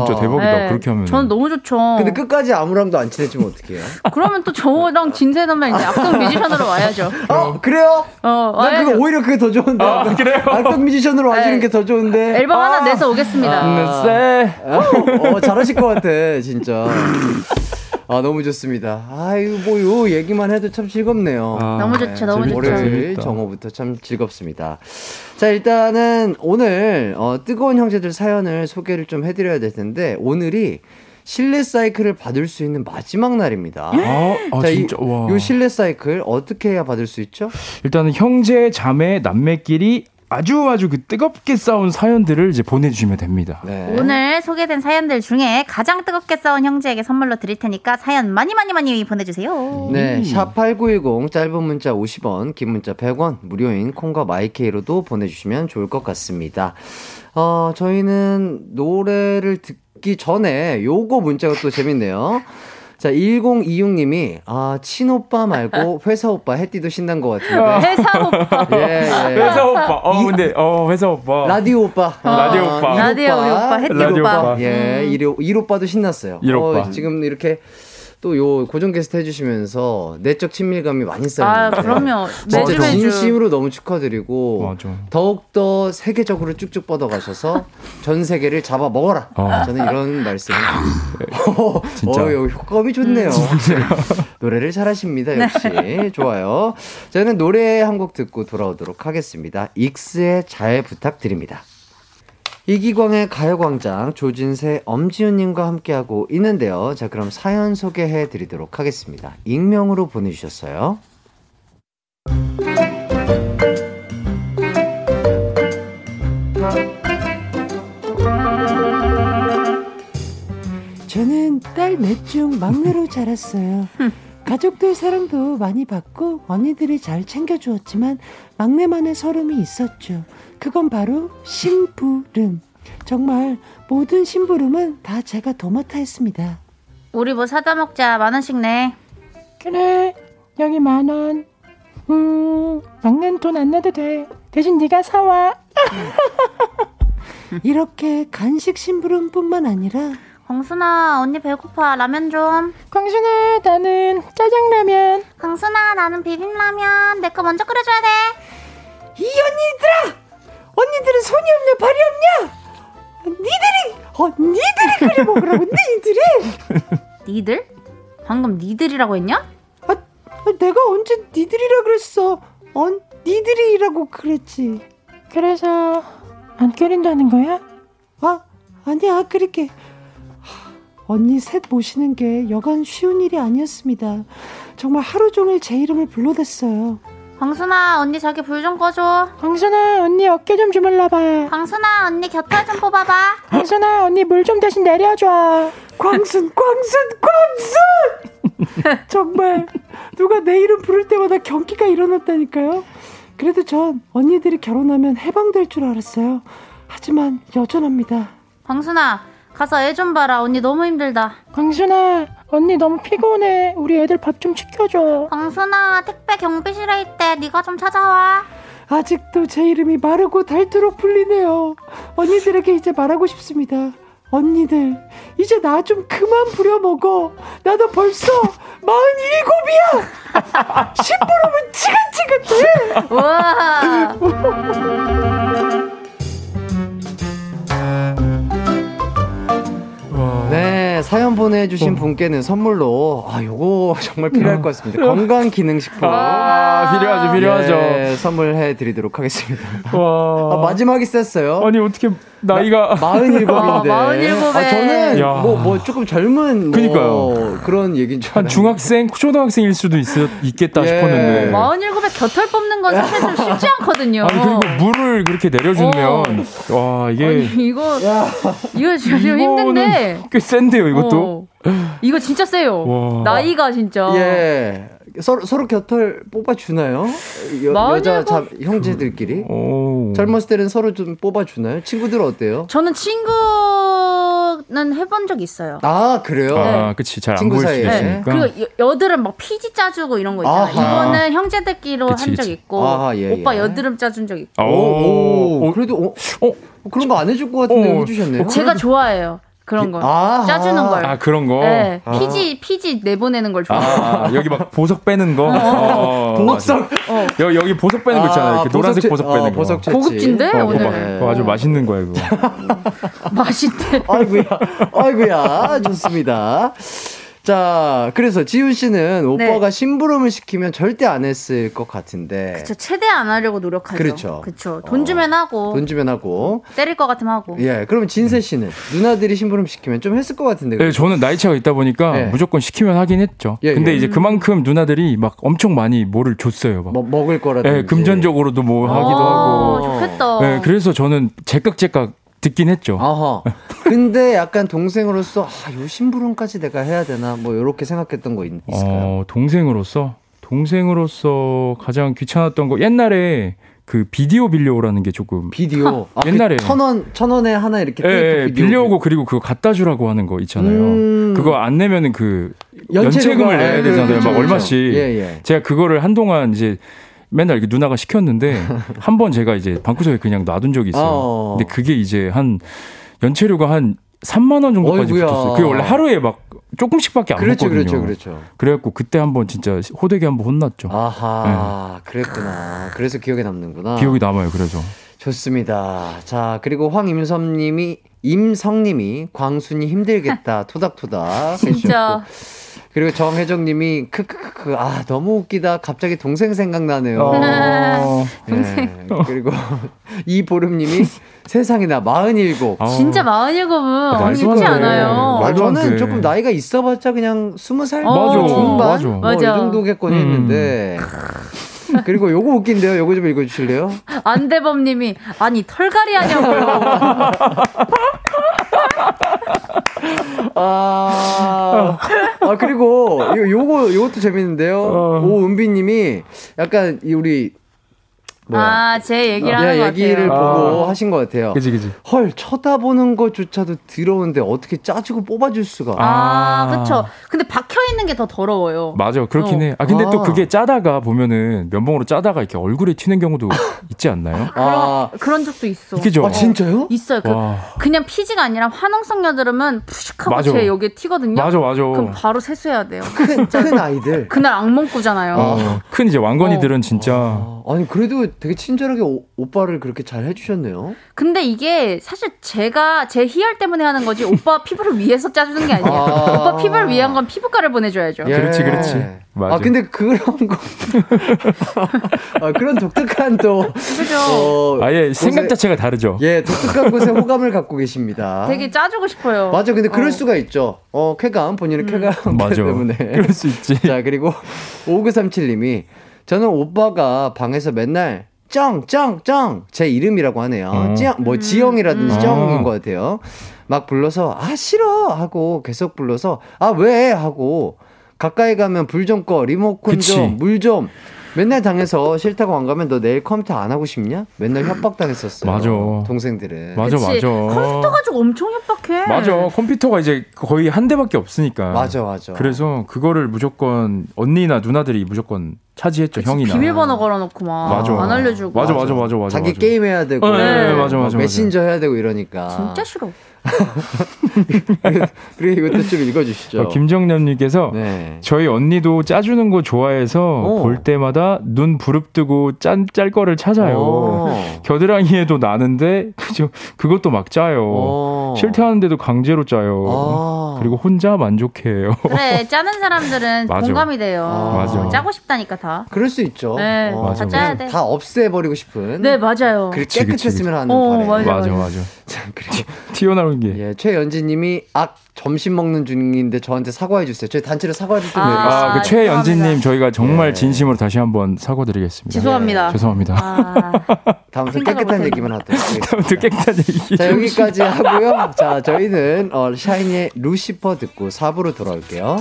와, 진짜 대박이다. 네, 그렇게 하면. 저는 너무 좋죠. 근데 끝까지 아무랑도 안 친해지면 어떡해요? 그러면 또 저랑 진세너면 이제 악동 뮤지션으로 와야죠. 어, 그래요? 어, 난. 그거 오히려 그게 더 좋은데. 아, 그래요? 알떡 뮤지션으로 와주는 네. 게더 좋은데. 앨범 아. 하나 내서 오겠습니다. 아. 네. 어, 잘하실 것 같아, 진짜. 아, 너무 좋습니다. 아유, 뭐, 요 얘기만 해도 참 즐겁네요. 아, 너무 좋죠, 너무 좋죠. 월요일. 정오부터 참 즐겁습니다. 자, 일단은 오늘 어, 뜨거운 형제들 사연을 소개를 좀 해드려야 될 텐데 오늘이 실내 사이클을 받을 수 있는 마지막 날입니다. 아, 아 자, 진짜. 이, 와. 요 실내 사이클 어떻게 해야 받을 수 있죠? 일단은 형제, 자매, 남매끼리 아주 아주 그 뜨겁게 싸운 사연들을 이제 보내주시면 됩니다. 네. 오늘 소개된 사연들 중에 가장 뜨겁게 싸운 형제에게 선물로 드릴 테니까 사연 많이 많이 많이 보내주세요. 네, 샵8910 짧은 문자 50원, 긴 문자 100원, 무료인 콩과 마이케이로도 보내주시면 좋을 것 같습니다. 어, 저희는 노래를 듣기 전에 요거 문자가 또 재밌네요. 자, 1026님이, 아, 친오빠 말고 회사 오빠 해띠도 신난 것 같은데. 회사 오빠. 예, 예. 회사 오빠. 어, 근데, 어, 회사 오빠. 라디오 오빠. 라디오 아, 오빠. 일 라디오 오빠, 해띠 라디오 오빠. 오빠. 예, 일, 오- 일 오빠도 신났어요. 일 오빠. 어, 지금 이렇게 또 요 고정 게스트 해주시면서 내적 친밀감이 많이 아, 쌓였는데. 그럼요. 진짜 매주 매주. 진심으로 너무 축하드리고 맞아. 더욱더 세계적으로 쭉쭉 뻗어가셔서 전 세계를 잡아 먹어라. 어. 저는 이런 말씀을 어, 진짜. 어, 여기 효과음이 좋네요. 노래를 잘하십니다. 역시 좋아요. 저는 노래 한 곡 듣고 돌아오도록 하겠습니다. 익스의 잘 부탁드립니다. 이기광의 가요광장 조진세 엄지훈님과 함께하고 있는데요. 자 그럼 사연 소개해 드리도록 하겠습니다. 익명으로 보내주셨어요. 저는 딸 넷 중 막내로 자랐어요. 가족들 사랑도 많이 받고 언니들이 잘 챙겨주었지만 막내만의 서름이 있었죠. 그건 바로 심부름. 정말 모든 심부름은 다 제가 도맡아 했습니다. 우리 뭐 사다 먹자. 만 원씩 내. 그래 여기 만 원 음 막내는 돈 안 내도 돼 대신 네가 사와 이렇게 간식 심부름뿐만 아니라 광순아, 언니 배고파. 라면 좀. 광순아 나는 짜장라면 광순아, 나는 비빔라면. 내 거 먼저 끓여줘야 돼. 이 언니들아! 언니들은 손이 없냐 발이 없냐? 니들이 언니들이 끓여 먹으라고 니들이 니들? 방금 니들이라고 했냐? 아, 내가 언제 니들이라 그랬어? 언 니들이라고 그랬지. 그래서 안 끓인다는 거야? 아 아니야 끓일게. 하, 언니 셋 모시는 게 여간 쉬운 일이 아니었습니다. 정말 하루 종일 제 이름을 불러댔어요. 광순아, 언니 자기 불 좀 꺼줘. 광순아 언니 어깨 좀 주물러봐 광순아, 언니 곁털 좀 뽑아봐. 광순아 언니 물 좀 대신 내려줘 광순, 광순, 광순! 정말 누가 내 이름 부를 때마다 경기가 일어났다니까요. 그래도 전 언니들이 결혼하면 해방될 줄 알았어요. 하지만 여전합니다. 광순아, 가서 애 좀 봐라. 언니 너무 힘들다. 광순아 언니 너무 피곤해 우리 애들 밥 좀 시켜줘 광순아, 택배 경비실에 있대. 네가 좀 찾아와. 아직도 제 이름이 마르고 닳도록 불리네요. 언니들에게 이제 말하고 싶습니다. 언니들, 이제 나 좀 그만 부려먹어. 나도 벌써 마흔일곱이야! 심부름은 지긋지긋해! 우와. 사연 보내주신 분께는 선물로, 아, 요거 정말 필요할 것 같습니다. 건강기능식품. 아, 필요하죠, 필요하죠. 네, 선물해 드리도록 하겠습니다. 와. 아, 마지막이 셌어요. 아니, 어떻게, 나이가. 마흔일곱인데. 아, 마흔일곱에. 아, 저는 야. 뭐, 뭐 조금 젊은 뭐 그니까요. 그런 얘기인 줄 한. 중학생, 초등학생일 수도 있, 있겠다 예. 싶었는데. 마흔일곱에 곁털 뽑는 건 사실 좀 쉽지 않거든요. 아니, 그리고 물을 그렇게 내려주면, 와, 이게. 아니, 이거, 이거 진짜 좀 힘든데. 꽤 센데요, 이것도. 어. 이거 진짜 세요. 와. 나이가 진짜. 예. 서로, 서로 곁털 뽑아주나요? 여? 여자 자, 형제들끼리? 오. 젊었을 때는 서로 좀 뽑아주나요? 친구들은 어때요? 저는 친구는 해본 적 있어요. 아, 그래요? 아, 그치. 잘안 친구 보일 수도 사이에. 있으니까. 그리고 여, 여드름 막 피지 짜주고 이런 거 있잖아요. 아하. 이거는 형제들끼리 그치, 한 적. 있고 아하, 예, 오빠 예. 여드름 짜준 적 있고. 오, 오, 오, 그래도, 어, 어, 그런 거 안 해줄 것 같은데 어, 해주셨네요. 제가 좋아해요. 그런 거. 아, 짜주는 걸. 아, 그런 거? 네, 아. 피지 피지 내보내는 걸 좋아해요. 아, 여기 막 보석 빼는 거? 어, 보석. 여기, 여기 보석 빼는 거 있잖아요. 이렇게 노란색 보석 빼는 거. 보석. 고급진데, 어, 오늘. 그거 막- 그거 아주 맛있는 거야, 이거. 맛있대. 아이고야, 아이고야, 좋습니다. 자, 그래서 지훈 씨는 오빠가 심부름을 시키면 절대 안 했을 것 같은데. 저 최대 안 하려고 노력하죠. 그렇죠. 그쵸. 돈 어, 주면 하고 돈 주면 하고. 때릴 것 같으면 하고. 예, 그럼 진세 씨는 누나들이 심부름 시키면 좀 했을 것 같은데. 네, 저는 나이 차가 있다 보니까 네. 무조건 시키면 하긴 했죠. 예, 근데 예. 이제 그만큼 누나들이 막 엄청 많이 뭐를 줬어요. 막. 뭐 먹을 거라든지. 예, 금전적으로도 뭐 하기도 어, 하고. 좋겠다. 네, 그래서 저는 제깍제깍 듣긴 했죠. 아하. 근데 약간 동생으로서 아, 요 심부름까지 내가 해야 되나 뭐 이렇게 생각했던 거 있, 있을까요? 어, 동생으로서 동생으로서 가장 귀찮았던 거 옛날에 그 비디오 빌려오라는 게 조금 비디오. 아, 옛날에. 그 천 원, 천 원에 하나 이렇게 예, 예. 빌려오고 그리고 그거 갖다 주라고 하는 거 있잖아요. 음. 그거 안 내면은 그 연체료가- 연체금을 내야 예, 되잖아요. 그렇죠, 막 그렇죠. 얼마씩. 예, 예. 제가 그거를 한동안 이제 맨날 이렇게 누나가 시켰는데 한 번 제가 이제 방구석에 그냥 놔둔 적이 있어요. 어. 근데 그게 이제 한 연체료가 한 3만 원 정도까지 어이구야. 붙었어요. 그게 원래 하루에 막 조금씩밖에 안 그렇죠, 먹거든요. 그렇죠, 그렇죠. 그래갖고 그때 한번 진짜 호되게 한번 혼났죠. 아하, 그랬구나. 그래서 기억에 남는구나. 네. 기억이 남아요. 그래서 좋습니다. 자, 그리고 황임섭님이 임성님이 광순이 힘들겠다 토닥토닥 진짜. 해주셨고 그리고 정혜정님이 크크크크 아 너무 웃기다 갑자기 동생 생각나네요. 어... 예, 그리고 이보름님이 세상에 나 마흔일곱. 아, 진짜 마흔일곱은 쉽지 안 돼. 않아요. 말도 안 저는 돼. 조금 나이가 있어봤자 그냥 스무 살 중반 맞아. 뭐 맞아. 이 정도겠거니 음. 했는데 그리고 요거 웃긴데요. 요거 좀 읽어주실래요? 안대범님이 아니 털갈이 하냐고. 아, 아 그리고 요, 요거 요것도 재밌는데요. 어. 오은비님이 약간 이 우리 뭐야? 아, 제 얘기를 야, 하는 것 얘기를 같아요. 보고 아. 하신 것 같아요. 그지 그지. 헐 쳐다보는 것조차도 더러운데 어떻게 짜주고 뽑아줄 수가? 아, 아. 그쵸. 근데 박혀 있는 게 더 더러워요. 맞아 그렇긴 어. 해. 아 근데 아. 또 그게 짜다가 보면은 면봉으로 짜다가 이렇게 얼굴에 튀는 경우도 있지 않나요? 아, 그런 적도 있어. 그죠? 아 진짜요? 있어요. 그와 그냥 피지가 아니라 화농성 여드름은 푸식하고 맞아. 제 여기에 튀거든요. 맞아 맞아. 그럼 바로 세수해야 돼요. 큰, 큰 아이들. 그날 악몽 꾸잖아요. 어, 큰 이제 왕건이들은 진짜 아, 아니 그래도 되게 친절하게 오, 오빠를 그렇게 잘 해주셨네요. 근데 이게 사실 제가 제 희열 때문에 하는 거지 오빠 피부를 위해서 짜주는 게 아니에요. 아. 오빠 피부를 위한 건 피부과를 보내줘야죠. 예. 그렇지, 그렇지. 맞아. 아 근데 그런 거, 아, 그런 독특한 또 그죠? 어, 아예 생각 자체가 다르죠. 예 독특한 곳에 호감을 갖고 계십니다. 되게 짜주고 싶어요. 맞아, 근데 그럴 어. 수가 있죠. 어 쾌감 본인의 쾌감 맞아. 때문에. 그럴 수 있지. 자 그리고 5937님이 저는 오빠가 방에서 맨날 쩡 쩡 쩡 제 이름이라고 하네요. 음. 쩡, 뭐 지영이라든지 음. 쩡인 아. 것 같아요. 막 불러서 아 싫어 하고 계속 불러서 아 왜 하고 가까이 가면 불 좀 꺼 리모컨. 좀 물 좀 맨날 당해서 싫다고 안 가면 너 내일 컴퓨터 안 하고 싶냐? 맨날 협박 당했었어요. 맞아. 동생들은. 맞아 그치? 맞아. 컴퓨터 가지고 엄청 협박해. 맞아. 컴퓨터가 이제 거의 한 대밖에 없으니까. 맞아 맞아. 그래서 그거를 무조건 언니나 누나들이 무조건 차지했죠. 그치, 형이나. 비밀번호 걸어놓고 막 맞아. 안 알려주고. 맞아 맞아 맞아 맞아. 자기 맞아. 게임 해야 되고 네, 네, 맞아, 막 맞아, 메신저 해야 되고 이러니까 진짜 싫어. 그리고 이것도 좀 읽어주시죠. 어, 김정남님께서 네. 저희 언니도 짜주는 거 좋아해서 어. 볼 때마다 눈 부릅뜨고 짠, 짤 거를 찾아요. 어. 겨드랑이에도 나는데 그죠 그것도 막 짜요. 어. 싫다하는데도 강제로 짜요. 아. 그리고 혼자 만족해요. 그래 짜는 사람들은. 공감이 돼요. 아. 맞아. 짜고 싶다니까 다. 그럴 수 있죠. 네, 어, 맞아, 다 짜야 돼. 다 없애버리고 싶은. 네 맞아요. 깨끗했으면 하는 어, 바람. 맞아. 맞아 맞아. 자, 그리고 튀어나오 는 게. 예, 최연지님이 악 점심 먹는 중인데 저한테 사과해 주세요. 저희 단체로 사과를 좀 아. 드리겠습니다. 아, 그 최연진님. 저희가 정말 예. 진심으로 다시 한번 사과드리겠습니다. 죄송합니다. 죄송합니다. 아, 다음부터 깨끗한. 얘기만 하도록 하겠습니다. 아무튼 깨끗한 얘기. 자 여기까지 하고요. 자 저희는 어, 샤이니의 루시퍼 듣고 4부로 돌아올게요.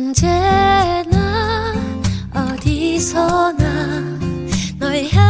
언제나 어디서나 널 향한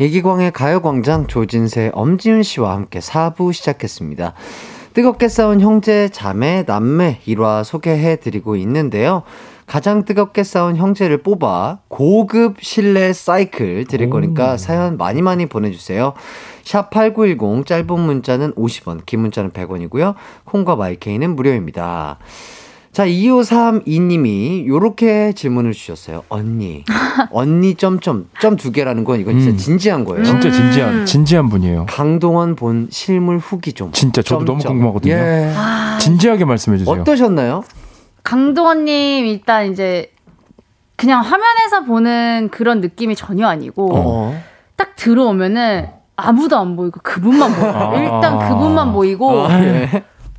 예기광의 가요광장 조진세, 엄지윤 씨와 함께 4부 시작했습니다. 뜨겁게 싸운 형제, 자매, 남매 일화 소개해 드리고 있는데요. 가장 뜨겁게 싸운 형제를 뽑아 고급 실내 사이클 드릴 거니까 사연 많이 많이 보내주세요. 샵 8910 짧은 문자는 50원, 긴 문자는 100원이고요. 콩과 마이케이는 무료입니다. 자, 2532님이 요렇게 질문을 주셨어요. 언니. 언니 점점, 점 두 개라는 건 이건 진짜 음. 진지한 거예요. 진짜 진지한 진지한 분이에요. 강동원 본 실물 후기 좀. 진짜 저도 너무 궁금하거든요. 예. 진지하게 말씀해 주세요. 어떠셨나요? 강동원님 일단 이제 그냥 화면에서 보는 그런 느낌이 전혀 아니고 어. 딱 들어오면은 아무도 안 보이고 그분만 보여. 아. 일단 그분만 보이고 아, 예.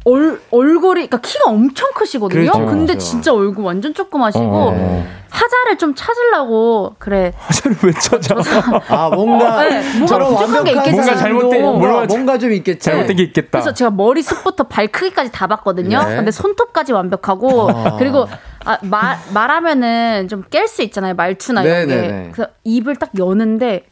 얼, 얼굴이 그러니까 키가 엄청 크시거든요. 그렇죠, 근데 그렇죠. 진짜 얼굴 완전 조그마시고 어. 하자를 좀 찾으려고 그래. 화자를 왜 찾아? 아, 뭔가. 네, 뭔가 부족한 게 완벽한 있겠지. 뭔가 잘못된- 뭔가, 뭔가 좀 있겠지. 잘못된 게 있겠다. 그래서 제가 머리 숱부터 발 크기까지 다 봤거든요. 네. 근데 손톱까지 완벽하고 아. 그리고 아, 말 말하면은 좀 깰 수 있잖아요 말투나 이런 게. 네네네. 그래서 입을 딱 여는데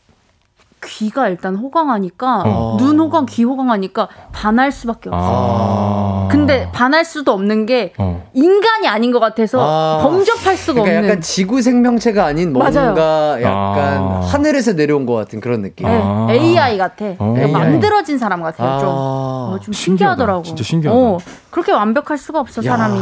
귀가 일단 호강하니까 어. 눈 호강, 귀 호강하니까 반할 수밖에 없어. 요 아. 근데 반할 수도 없는 게 어. 인간이 아닌 것 같아서 아. 범접할 수가 그러니까 없는. 약간 지구 생명체가 아닌 뭔가 맞아요. 약간 아. 하늘에서 내려온 것 같은 그런 느낌. 네, 아. AI 같아. 그러니까 AI. 만들어진 사람 같아요. 좀, 아. 어, 좀 신기하다. 신기하더라고. 진짜 신기하다. 어, 그렇게 완벽할 수가 없어 야. 사람이.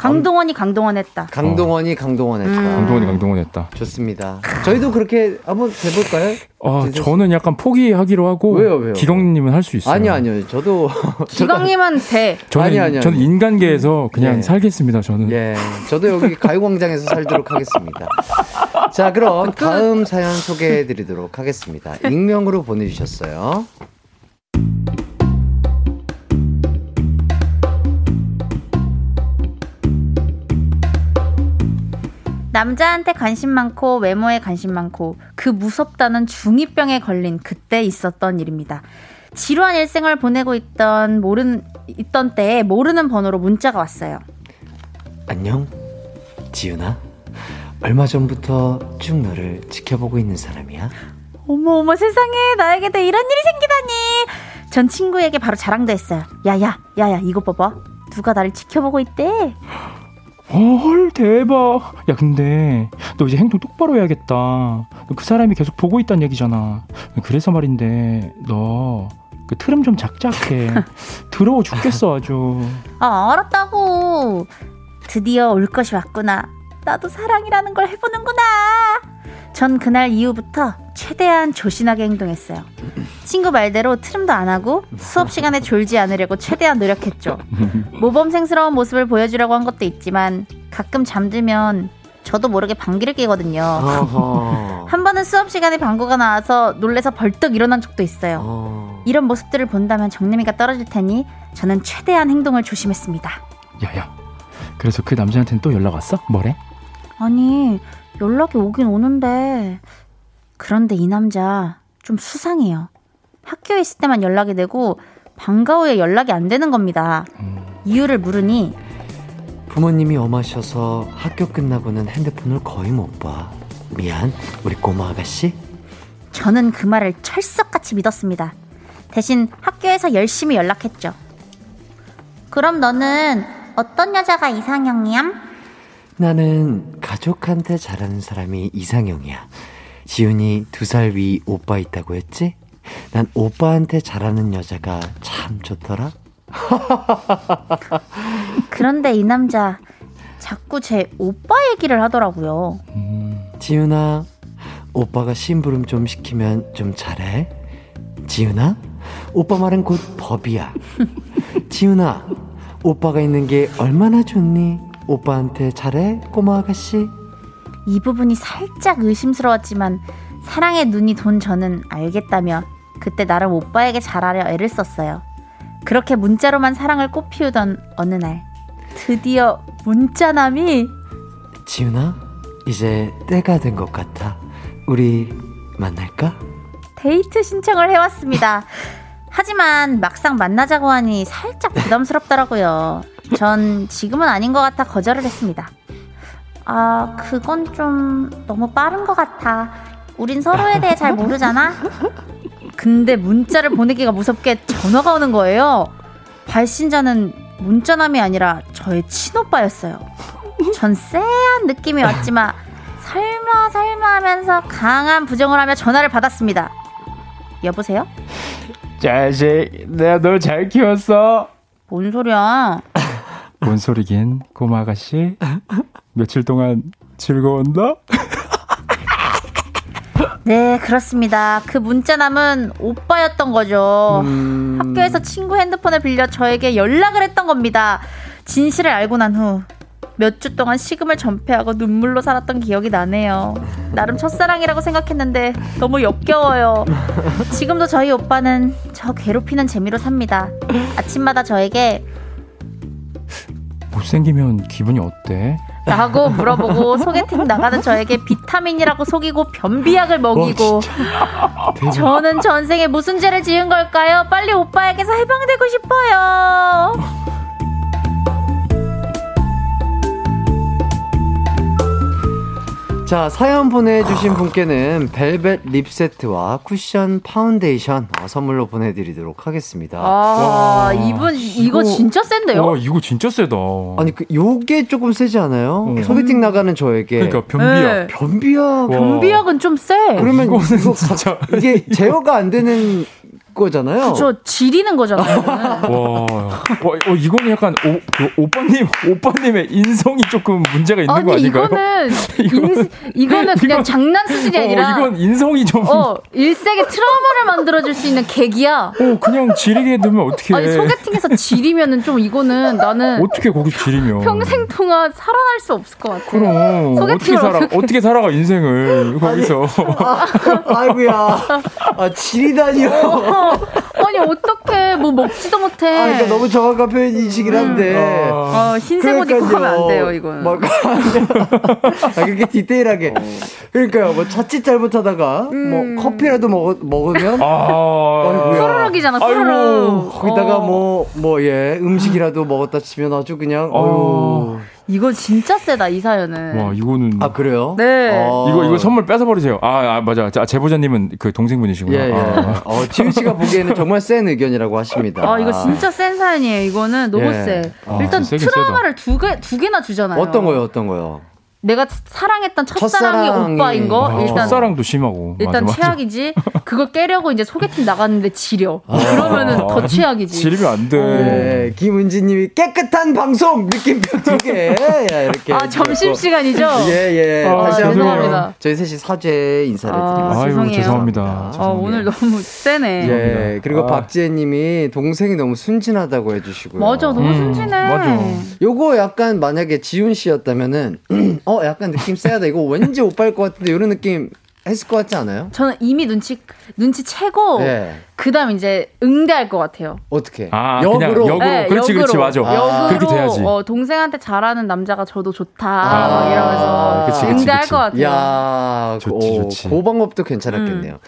강동원이 강동원 했다. 강동원이 강동원 했다. 음. 강동원이 강동원 했다. 좋습니다. 저희도 그렇게 한번 해볼까요? 아, 진짜- 저는 약간 포기하기로 하고 왜요, 왜요? 기광님은 할 수 있어요. 아니요, 아니요. 저도. 기광님은 돼. 저는 아니, 아니, 저는 아니. 인간계에서 그냥 예. 살겠습니다. 저는. 예. 저도 여기 가요광장에서 살도록 하겠습니다. 자, 그럼 다음 사연 소개해 드리도록 하겠습니다. 익명으로 보내주셨어요. 남자한테 관심 많고 외모에 관심 많고 그 무섭다는 중2병에 걸린 그때 있었던 일입니다. 지루한 일생을 보내고 있던 모르는 있던 때에 모르는 번호로 문자가 왔어요. 안녕, 지윤아. 얼마 전부터 쭉 너를 지켜보고 있는 사람이야. 어머 어머 세상에 나에게도 이런 일이 생기다니. 전 친구에게 바로 자랑도 했어요. 야야 야야 이거 봐봐. 누가 나를 지켜보고 있대. 헐 대박. 야 근데 너 이제 행동 똑바로 해야겠다. 그 사람이 계속 보고 있단 얘기잖아. 그래서 말인데 너 그 트름 좀 작작해. 더러워 죽겠어 아주. 아 알았다고. 드디어 올 것이 왔구나. 나도 사랑이라는 걸 해보는구나. 전 그날 이후부터 최대한 조신하게 행동했어요. 친구 말대로 트름도 안 하고 수업 시간에 졸지 않으려고 최대한 노력했죠. 모범생스러운 모습을 보여주려고 한 것도 있지만 가끔 잠들면 저도 모르게 방귀를 뀌거든요. 한 번은 수업 시간에 방구가 나와서 놀래서 벌떡 일어난 적도 있어요. 어. 이런 모습들을 본다면 정림이가 떨어질 테니 저는 최대한 행동을 조심했습니다. 야야. 그래서 그 남자한테는 또 연락 왔어? 뭐래? 아니 연락이 오긴 오는데 그런데 이 남자 좀 수상해요. 학교에 있을 때만 연락이 되고 방과 후에 연락이 안 되는 겁니다. 이유를 물으니 부모님이 엄하셔서 학교 끝나고는 핸드폰을 거의 못 봐. 미안, 우리 꼬마 아가씨. 저는 그 말을 철석같이 믿었습니다. 대신 학교에서 열심히 연락했죠. 그럼 너는 어떤 여자가 이상형이야? 나는 가족한테 잘하는 사람이 이상형이야. 지훈이 두 살 위 오빠 있다고 했지? 난 오빠한테 잘하는 여자가 참 좋더라. 그런데 이 남자 자꾸 제 오빠 얘기를 하더라고요. 지훈아, 오빠가 심부름 좀 시키면 좀 잘해. 지훈아, 오빠 말은 곧 법이야. 지훈아, 오빠가 있는 게 얼마나 좋니? 오빠한테 잘해, 꼬마 아가씨? 이 부분이 살짝 의심스러웠지만 사랑의 눈이 돈 저는 알겠다며 그때 나름 오빠에게 잘하려 애를 썼어요. 그렇게 문자로만 사랑을 꽃피우던 어느 날 드디어 문자남이 지훈아, 이제 때가 된 것 같아. 우리 만날까? 데이트 신청을 해왔습니다. 하지만 막상 만나자고 하니 살짝 부담스럽더라고요. 전 지금은 아닌 것 같아 거절을 했습니다. 아, 그건 좀 너무 빠른 것 같아. 우린 서로에 대해 잘 모르잖아? 근데 문자를 보내기가 무섭게 전화가 오는 거예요. 발신자는 문자남이 아니라 저의 친오빠였어요. 전 쎄한 느낌이 왔지만 설마 설마 하면서 강한 부정을 하며 전화를 받았습니다. 여보세요? 자식, 내가 널 잘 키웠어. 뭔 소리야? 뭔 소리긴, 꼬마 아가씨. 며칠 동안 즐거웠나? 네, 그렇습니다. 그 문자남은 오빠였던 거죠. 음. 학교에서 친구 핸드폰을 빌려 저에게 연락을 했던 겁니다. 진실을 알고 난 후 몇 주 동안 식음을 전폐하고 눈물로 살았던 기억이 나네요. 나름 첫사랑이라고 생각했는데 너무 역겨워요. 지금도 저희 오빠는 저 괴롭히는 재미로 삽니다. 아침마다 저에게 못생기면 기분이 어때? 라고 물어보고 소개팅 나가는 저에게 비타민이라고 속이고 변비약을 먹이고 저는 전생에 무슨 죄를 지은 걸까요? 빨리 오빠에게서 해방되고 싶어요. 자, 사연 보내주신 분께는 벨벳 립 세트와 쿠션 파운데이션 어, 선물로 보내드리도록 하겠습니다. 아, 이분 이거 진짜 센데요? 와, 이거 진짜 세다. 아니, 그, 요게 조금 세지 않아요? 어. 소개팅 나가는 저에게. 그러니까 변비야. 네. 변비야. 와. 변비약은 좀 세. 그러면 이거는 이거 가- 진짜. 이게 제어가 안 되는 거잖아요. 저 지리는 거잖아요. 와, 와, 어, 이거는 약간 오, 그 오빠님, 오빠님의 인성이 조금 문제가 있는 거 아니 아닌가요? 이거는 인, 이거는 그냥 장난 수준이 어, 아니라 이건 인성이 좀. 어 일생의 트라우마를 만들어줄 수 있는 계기야. 어, 그냥 지리게 두면 어떻게 아니 소개팅에서 지리면은 좀 이거는 나는 어떻게 거기서 지리면. 평생 동안 살아날 수 없을 것 같아. 그럼 어떻게 살아 어떻게- 어떻게 살아가 인생을 거기서 아이고야. 아, 지리다니요. 아니 어떻게 뭐 먹지도 못해. 아, 그러니까 너무 정확한 표현이시긴 한데. 어, 흰색 옷 입고 하면 안 돼요 이거는. 막, 아, 그렇게 디테일하게. 그러니까요, 뭐 자칫 잘못하다가, 음. 뭐 커피라도 먹, 먹으면, 아 아이고. 후루룩. 거기다가 어. 뭐, 뭐, 예, 음식이라도 먹었다 치면 아주 그냥, 어. 어유 이거 진짜 세다 이 사연은. 와 이거는 아, 그래요? 네. 어. 이거 이거 선물 뺏어 버리세요. 아, 아 맞아. 자, 제보자님은 그 동생분이시구나. 예, 예. 아. 어, 지우 씨가 보기에는 정말 센 의견이라고 하십니다. 아 이거 진짜 센 사연이에요. 이거는 너무 예. 세. 아, 일단 세긴 트라우마를 두개두 개나 주잖아요. 어떤 거요, 어떤 거요? 내가 사랑했던 첫사랑이 첫사랑이- 오빠인 거 아, 일단 첫사랑도 심하고. 일단 맞아, 맞아. 최악이지. 그걸 깨려고 이제 소개팅 나갔는데 지려. 그러면은 더 최악이지. 지르면 안 돼. 네, 김은지님이 깨끗한 방송 느낌표 두 개. 야, 이렇게. 아 점심 시간이죠? 예, 예. 아, 다시 한번 죄송합니다. 저희 셋이 사죄 인사를 아, 드립니다. 죄송해요. 죄송합니다. 어, 죄송합니다. 오늘 너무 세네. 예, 그리고 아. 박지혜님이 동생이 너무 순진하다고 해주시고요. 맞아, 너무 음, 순진해. 맞아. 요거 약간 만약에 지훈 씨였다면은 어 약간 느낌 세하다 이거 왠지 오빠일 것 같은데 이런 느낌 했을 것 같지 않아요? 저는 이미 눈치 눈치 채고 예. 그다음 이제 응대할 것 같아요. 어떻게? 아, 그냥 역으로. 네, 그렇지, 그렇지, 역으로. 맞아. 아. 역으로 그렇게 돼야지. 어, 동생한테 잘하는 남자가 저도 좋다 아, 막 이러면서 그치, 그치, 응대할 그치. 것 같아요. 야, 좋지, 오, 좋지. 그 방법도 괜찮았겠네요.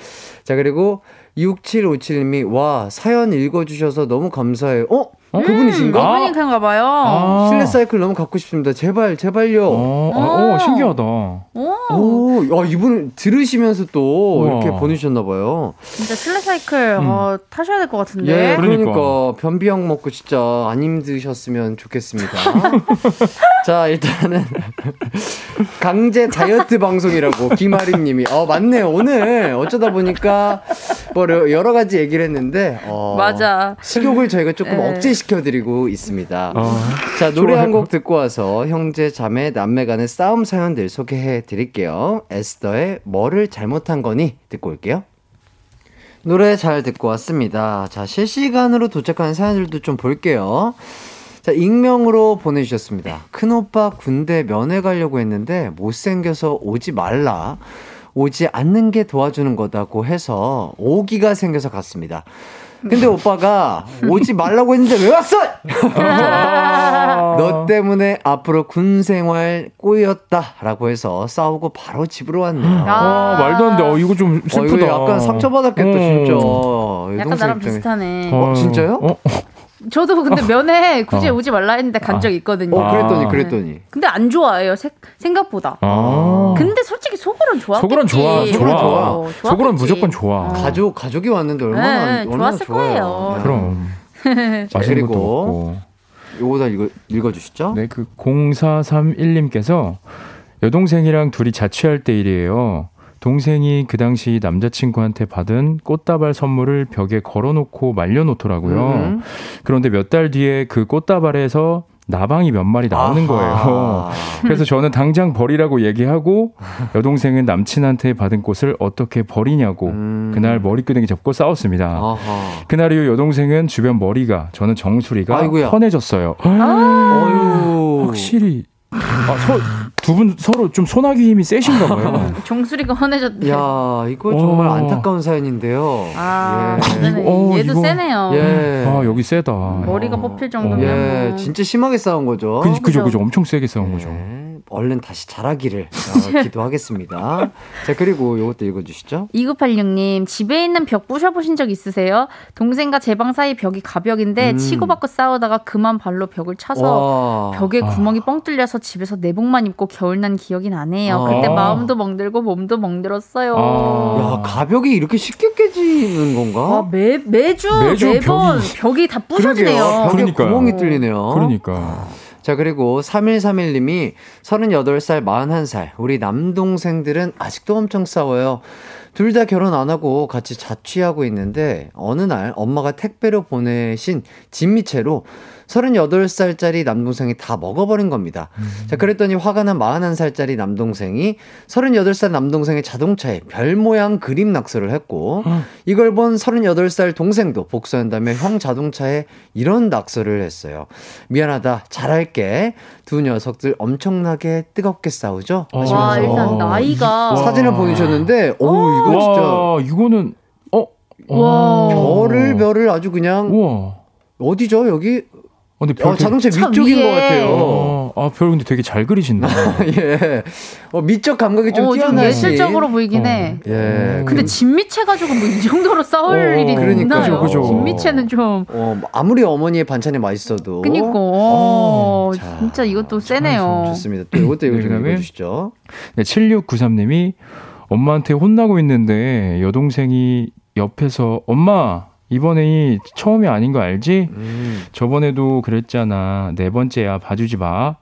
자, 그리고 6757님이 와, 사연 읽어주셔서 너무 감사해요. 어? 그분이신가? 아. 이분이 그런가 봐요. 아. 실내 사이클 너무 갖고 싶습니다. 제발, 제발요. 어, 아, 어, 신기하다. 오, 오, 야, 이분 들으시면서 또 우와. 이렇게 보내주셨나봐요. 진짜 실내 사이클 음. 어, 타셔야 될 것 같은데. 예, 그러니까. 그러니까 변비약 먹고 진짜 안 힘드셨으면 좋겠습니다. 자, 일단은 강제 다이어트 방송이라고 김아림님이 어 맞네요. 오늘 어쩌다 보니까 뭐 여러 가지 얘기를 했는데 어, 맞아. 식욕을 저희가 조금 예. 억제시 켜드리고 있습니다. 어. 자, 노래. 한 곡 듣고 와서 형제, 자매, 남매 간의 싸움 사연들 소개해 드릴게요. 에스더의 뭐를 잘못한 거니 듣고 올게요. 노래 잘 듣고 왔습니다. 자, 실시간으로 도착하는 사연들도 좀 볼게요. 자, 익명으로 보내주셨습니다. 큰오빠 군대 면회 가려고 했는데 못생겨서 오지 말라. 오지 않는 게 도와주는 거다고 해서 오기가 생겨서 갔습니다. 근데 오빠가 오지 말라고 했는데 왜 왔어? 너 때문에 앞으로 군 생활 꼬였다라고 해서 싸우고 바로 집으로 왔네 요. 아, 말도 안 돼. 어, 이거 좀 어, 슬프다. 이거 약간 상처받았겠다, 어. 진짜. 약간 나랑 입장에. 비슷하네. 어, 진짜요? 어? 저도 근데 면회 굳이 어. 오지 말라 했는데 간 적이 있거든요. 어, 그랬더니, 아. 그랬더니. 근데 안 좋아해요. 세- 생각보다. 아. 근데 솔직히 속으로는 좋아. 속으로는 좋아, 속으로는 좋아. 좋아. 속으로는 무조건 좋아. 어. 가족, 가족이 왔는데 얼마나, 네, 얼마나 좋았을 좋아요. 거예요. 네. 그럼. 자, 그리고 먹고. 요거 다 읽어, 읽어 주시죠. 네, 그 0431님께서 여동생이랑 둘이 자취할 때 일이에요. 동생이 그 당시 남자친구한테 받은 꽃다발 선물을 벽에 걸어놓고 말려놓더라고요. 음. 그런데 몇 달 뒤에 그 꽃다발에서 나방이 몇 마리 나오는 거예요. 그래서 저는 당장 버리라고 얘기하고 여동생은 남친한테 받은 꽃을 어떻게 버리냐고 음. 그날 머리끄댕이 접고 싸웠습니다. 아하. 그날 이후 여동생은 주변 머리가 저는 정수리가 아이고야. 훤해졌어요. 어유. 확실히 아, 두 분 서로 좀 소나기 힘이 세신가 봐요. 종수리가 헌해졌대. 야, 이거 정말 어. 안타까운 사연인데요. 아, 예. 이거, 어, 얘도 이거- 세네요. 예. 아 여기 세다. 머리가 뽑힐 정도면 예, 뭐. 진짜 심하게 싸운 거죠. 그, 그죠 그죠 엄청 세게 싸운 거죠. 네, 얼른 다시 자라기를 어, 기도하겠습니다. 자, 그리고 요것도 읽어주시죠. 2986님, 집에 있는 벽 부셔보신 적 있으세요? 동생과 제 방 사이 벽이 가벽인데 음. 치고받고 싸우다가 그만 발로 벽을 차서 와. 벽에 아. 구멍이 뻥 뚫려서 집에서 내복만 입고 겨울 난 기억이 나네요. 그때 아. 마음도 멍들고 몸도 멍들었어요. 아. 야, 가벽이 이렇게 쉽게 깨지는 건가? 아, 매, 매주, 매주 매번 벽이- 벽이, 다. 부셔지네요. 벽에 그러니까요. 구멍이 뚫리네요. 그러니까 자, 그리고 3131님이 38살, 41살, 우리 남동생들은 아직도 엄청 싸워요. 둘 다 결혼 안 하고 같이 자취하고 있는데 어느 날 엄마가 택배로 보내신 진미채로 38살짜리 남동생이 다 먹어버린 겁니다. 음. 자, 그랬더니 화가 난 41살짜리 남동생이 38살 남동생의 자동차에 별 모양 그림 낙서를 했고, 어. 이걸 본 38살 동생도 복수한 다음에 형 자동차에 이런 낙서를 했어요. 미안하다, 잘할게. 두 녀석들 엄청나게 뜨겁게 싸우죠? 와, 일단 나이가. 사진을 보여주셨는데, 오, 이거 진짜. 이거는, 어? 와. 별을 별을 아주 그냥. 우와. 어디죠, 여기? 어, 근데 별 어, 자동차 위쪽인 것 같아요. 어, 아, 별 근데 되게 잘 그리신다. 예. 어, 미적 감각이 좀 어, 뛰어나시. 예술적으로 보이긴 해. 어, 예. 근데 진미채 가지고 뭐 이 정도로 싸울 어, 일이 그러니까. 있나요? 그죠, 진미채는 좀. 어, 뭐 아무리 어머니의 반찬이 맛있어도. 그니까. 어, 진짜 이것도 세네요. 좋습니다. 또 이것도 이거 좀 읽어주시죠. 네, 7693님이 엄마한테 혼나고 있는데 여동생이 옆에서 엄마 이번에 처음이 아닌 거 알지? 음. 저번에도 그랬잖아. 네 번째야. 봐주지 마.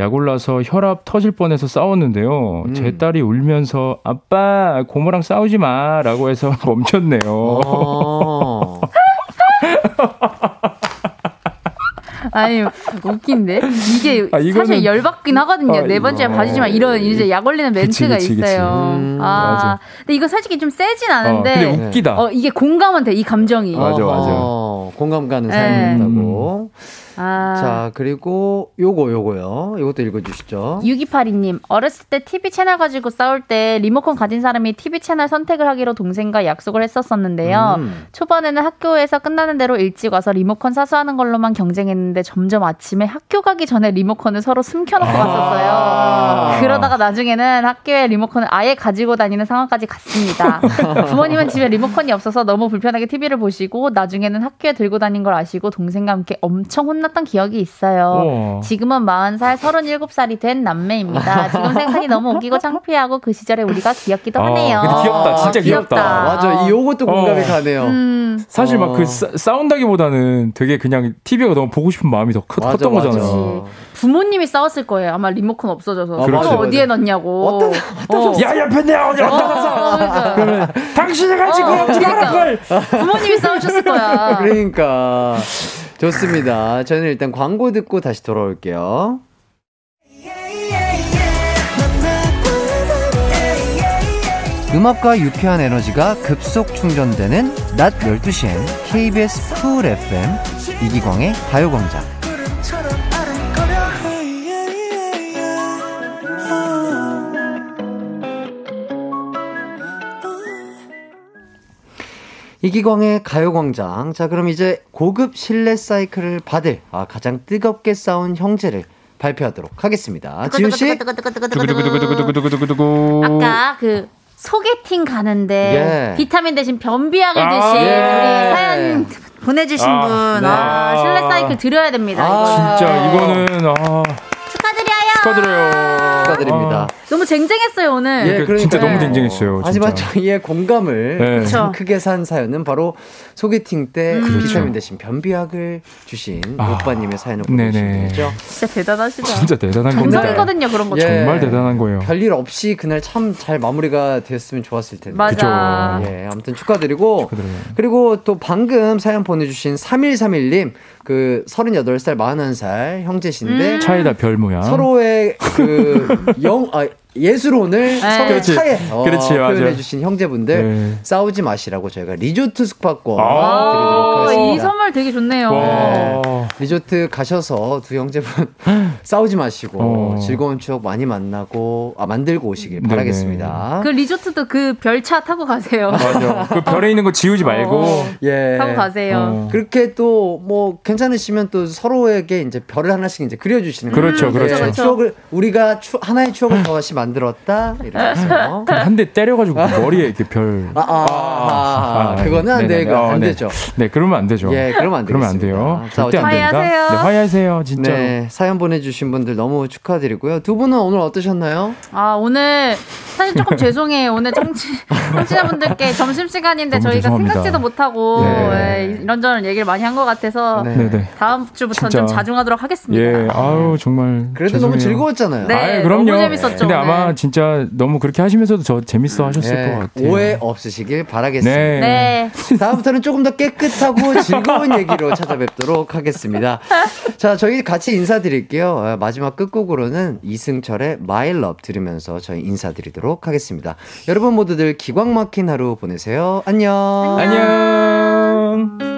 약 올라서 혈압 터질 뻔해서 싸웠는데요. 음. 제 딸이 울면서 아빠 고모랑 싸우지 마라고 해서 멈췄네요. 어. 아니 웃긴데 이게 아, 사실 열받긴 하거든요. 아, 네 번째 봐주지만 이런 이제 약 올리는 멘트가 그치, 그치, 있어요. 그치. 음, 아 맞아. 근데 이거 솔직히 좀 세진 않은데. 어, 근데 웃기다. 어 이게 공감은 돼 이 감정이. 맞아 맞아. 어, 공감 가는 사연이었다고. 음. 아. 자, 그리고 요거, 요거요. 요것도 읽어주시죠. 6282님, 어렸을 때 TV 채널 가지고 싸울 때 리모컨 가진 사람이 TV 채널 선택을 하기로 동생과 약속을 했었었는데요. 음. 초반에는 학교에서 끝나는 대로 일찍 와서 리모컨 사수하는 걸로만 경쟁했는데 점점 아침에 학교 가기 전에 리모컨을 서로 숨겨놓고 아. 갔었어요. 그러다가 나중에는 학교에 리모컨을 아예 가지고 다니는 상황까지 갔습니다. 부모님은 집에 리모컨이 없어서 너무 불편하게 TV를 보시고 나중에는 학교에 들고 다닌 걸 아시고 동생과 함께 엄청 혼나 혼났던 기억이 있어요. 오. 지금은 40살, 37살이 된 남매입니다. 지금 생각하니 너무 웃기고 창피하고 그 시절에 우리가 귀엽기도 아, 하네요. 아, 귀엽다. 진짜 귀엽다. 귀엽다. 맞아. 이 요것도 공감이 어. 가네요. 음. 사실 막그 어. 싸운다기보다는 되게 그냥 TV가 너무 보고 싶은 마음이 더 컸, 맞아, 던 거잖아요. 부모님이 싸웠을 거예요. 아마 리모컨 없어져서. 아, 그렇죠. 어디에 넣냐고. 어떤, 어떤 어. 야, 옆에 내 어디 어디다 놨어? 그러면 당신이 가지고 어, 어떻게 하는 걸? 부모님이 싸우셨을 거야. 그러니까. 좋습니다. 저는 일단 광고 듣고 다시 돌아올게요. 음악과 유쾌한 에너지가 급속 충전되는 낮 12시엔 KBS 쿨 FM 이기광의 가요광장. 이기광의 가요광장. 자, 그럼 이제 고급 실내 사이클을 받을 아, 가장 뜨겁게 싸운 형제를 발표하도록 하겠습니다. 지훈 씨. 아까 그 소개팅 가는데 예. 비타민 대신 변비약을 아, 드신 예. 우리 사연 보내주신 아, 분, 네. 아, 실내 사이클 드려야 됩니다. 아, 진짜 이거는 아. 축하드려요. 축하드려요. 축하드립니다. 아. 너무 쟁쟁했어요 오늘. 예, 그러니까 진짜 너무 쟁쟁했어요. 하지만 저희의 공감을 네. 크게 산 사연은 바로 소개팅 때 음. 비타민 그렇죠. 대신 변비약을 주신 아. 오빠님의 사연을 보내주신 거죠. 진짜 대단하시다. 진짜 대단한 겁니다. 정성이거든요 그런 거. 예. 정말 대단한 거예요. 별일 없이 그날 참 잘 마무리가 됐으면 좋았을 텐데. 맞아. 예, 아무튼 축하드리고 축하드려요. 그리고 또 방금 사연 보내주신 3131님 그 38살, 41살 형제신데 음. 차에다 별 모양 서로의 그 영, 아, 예술혼을 네. 서로 차에 어, 그렇지, 표현해주신 형제분들 네. 싸우지 마시라고 저희가 리조트 숙박권 아~ 드리도록 하겠습니다. 이 선물 되게 좋네요. 네. 리조트 가셔서 두 형제분 싸우지 마시고 어. 즐거운 추억 많이 만나고 아, 만들고 오시길 네네. 바라겠습니다. 그 리조트도 그 별차 타고 가세요. 맞아. 그 별에 있는 거 지우지 말고 어. 예 타고 가세요. 어. 그렇게 또 뭐 괜찮으시면 또 서로에게 이제 별을 하나씩 이제 그려주시는 그렇죠, 그렇죠. 예, 추억을 우리가 추, 하나의 추억을 더 다시 만들었다 이러면서 한 대 때려가지고 머리에 이렇게 별. 아, 아, 아, 아, 아 그거는 안, 되, 안 네. 되죠. 네, 그러면 안 되죠. 예, 그러면 안 되죠. 그러면 안 돼요. 절대 안 된다. 네, 화해하세요, 진짜. 네, 사연 보내주신 분들 너무 축하드리고요. 두 분은 오늘 어떠셨나요? 아, 오늘 사실 조금 죄송해요. 오늘 청취 청취자분들께 점심시간인데 너무 저희가 죄송합니다. 생각지도 못하고 네. 예, 이런저런 얘기를 많이 한 것 같아서 네. 다음 주부터는 진짜. 좀 자중하도록 하겠습니다. 예, 아우 정말. 그래도 너무 죄송해요. 즐거웠잖아요. 네, 아이, 그럼요. 너무 재밌었죠, 근데 오늘. 아마 진짜 너무 그렇게 하시면서도 저 재밌어 하셨을 네, 것 같아요. 오해 없으시길 바라겠습니다. 네. 네. 다음부터는 조금 더 깨끗하고 즐거운 얘기로 찾아뵙도록 하겠습니다. 자, 저희 같이 인사드릴게요. 어, 마지막 끝곡으로는 이승철의 My Love 들으면서 저희 인사드리도록 하겠습니다. 여러분 모두들 기광 막힌 하루 보내세요. 안녕. 안녕.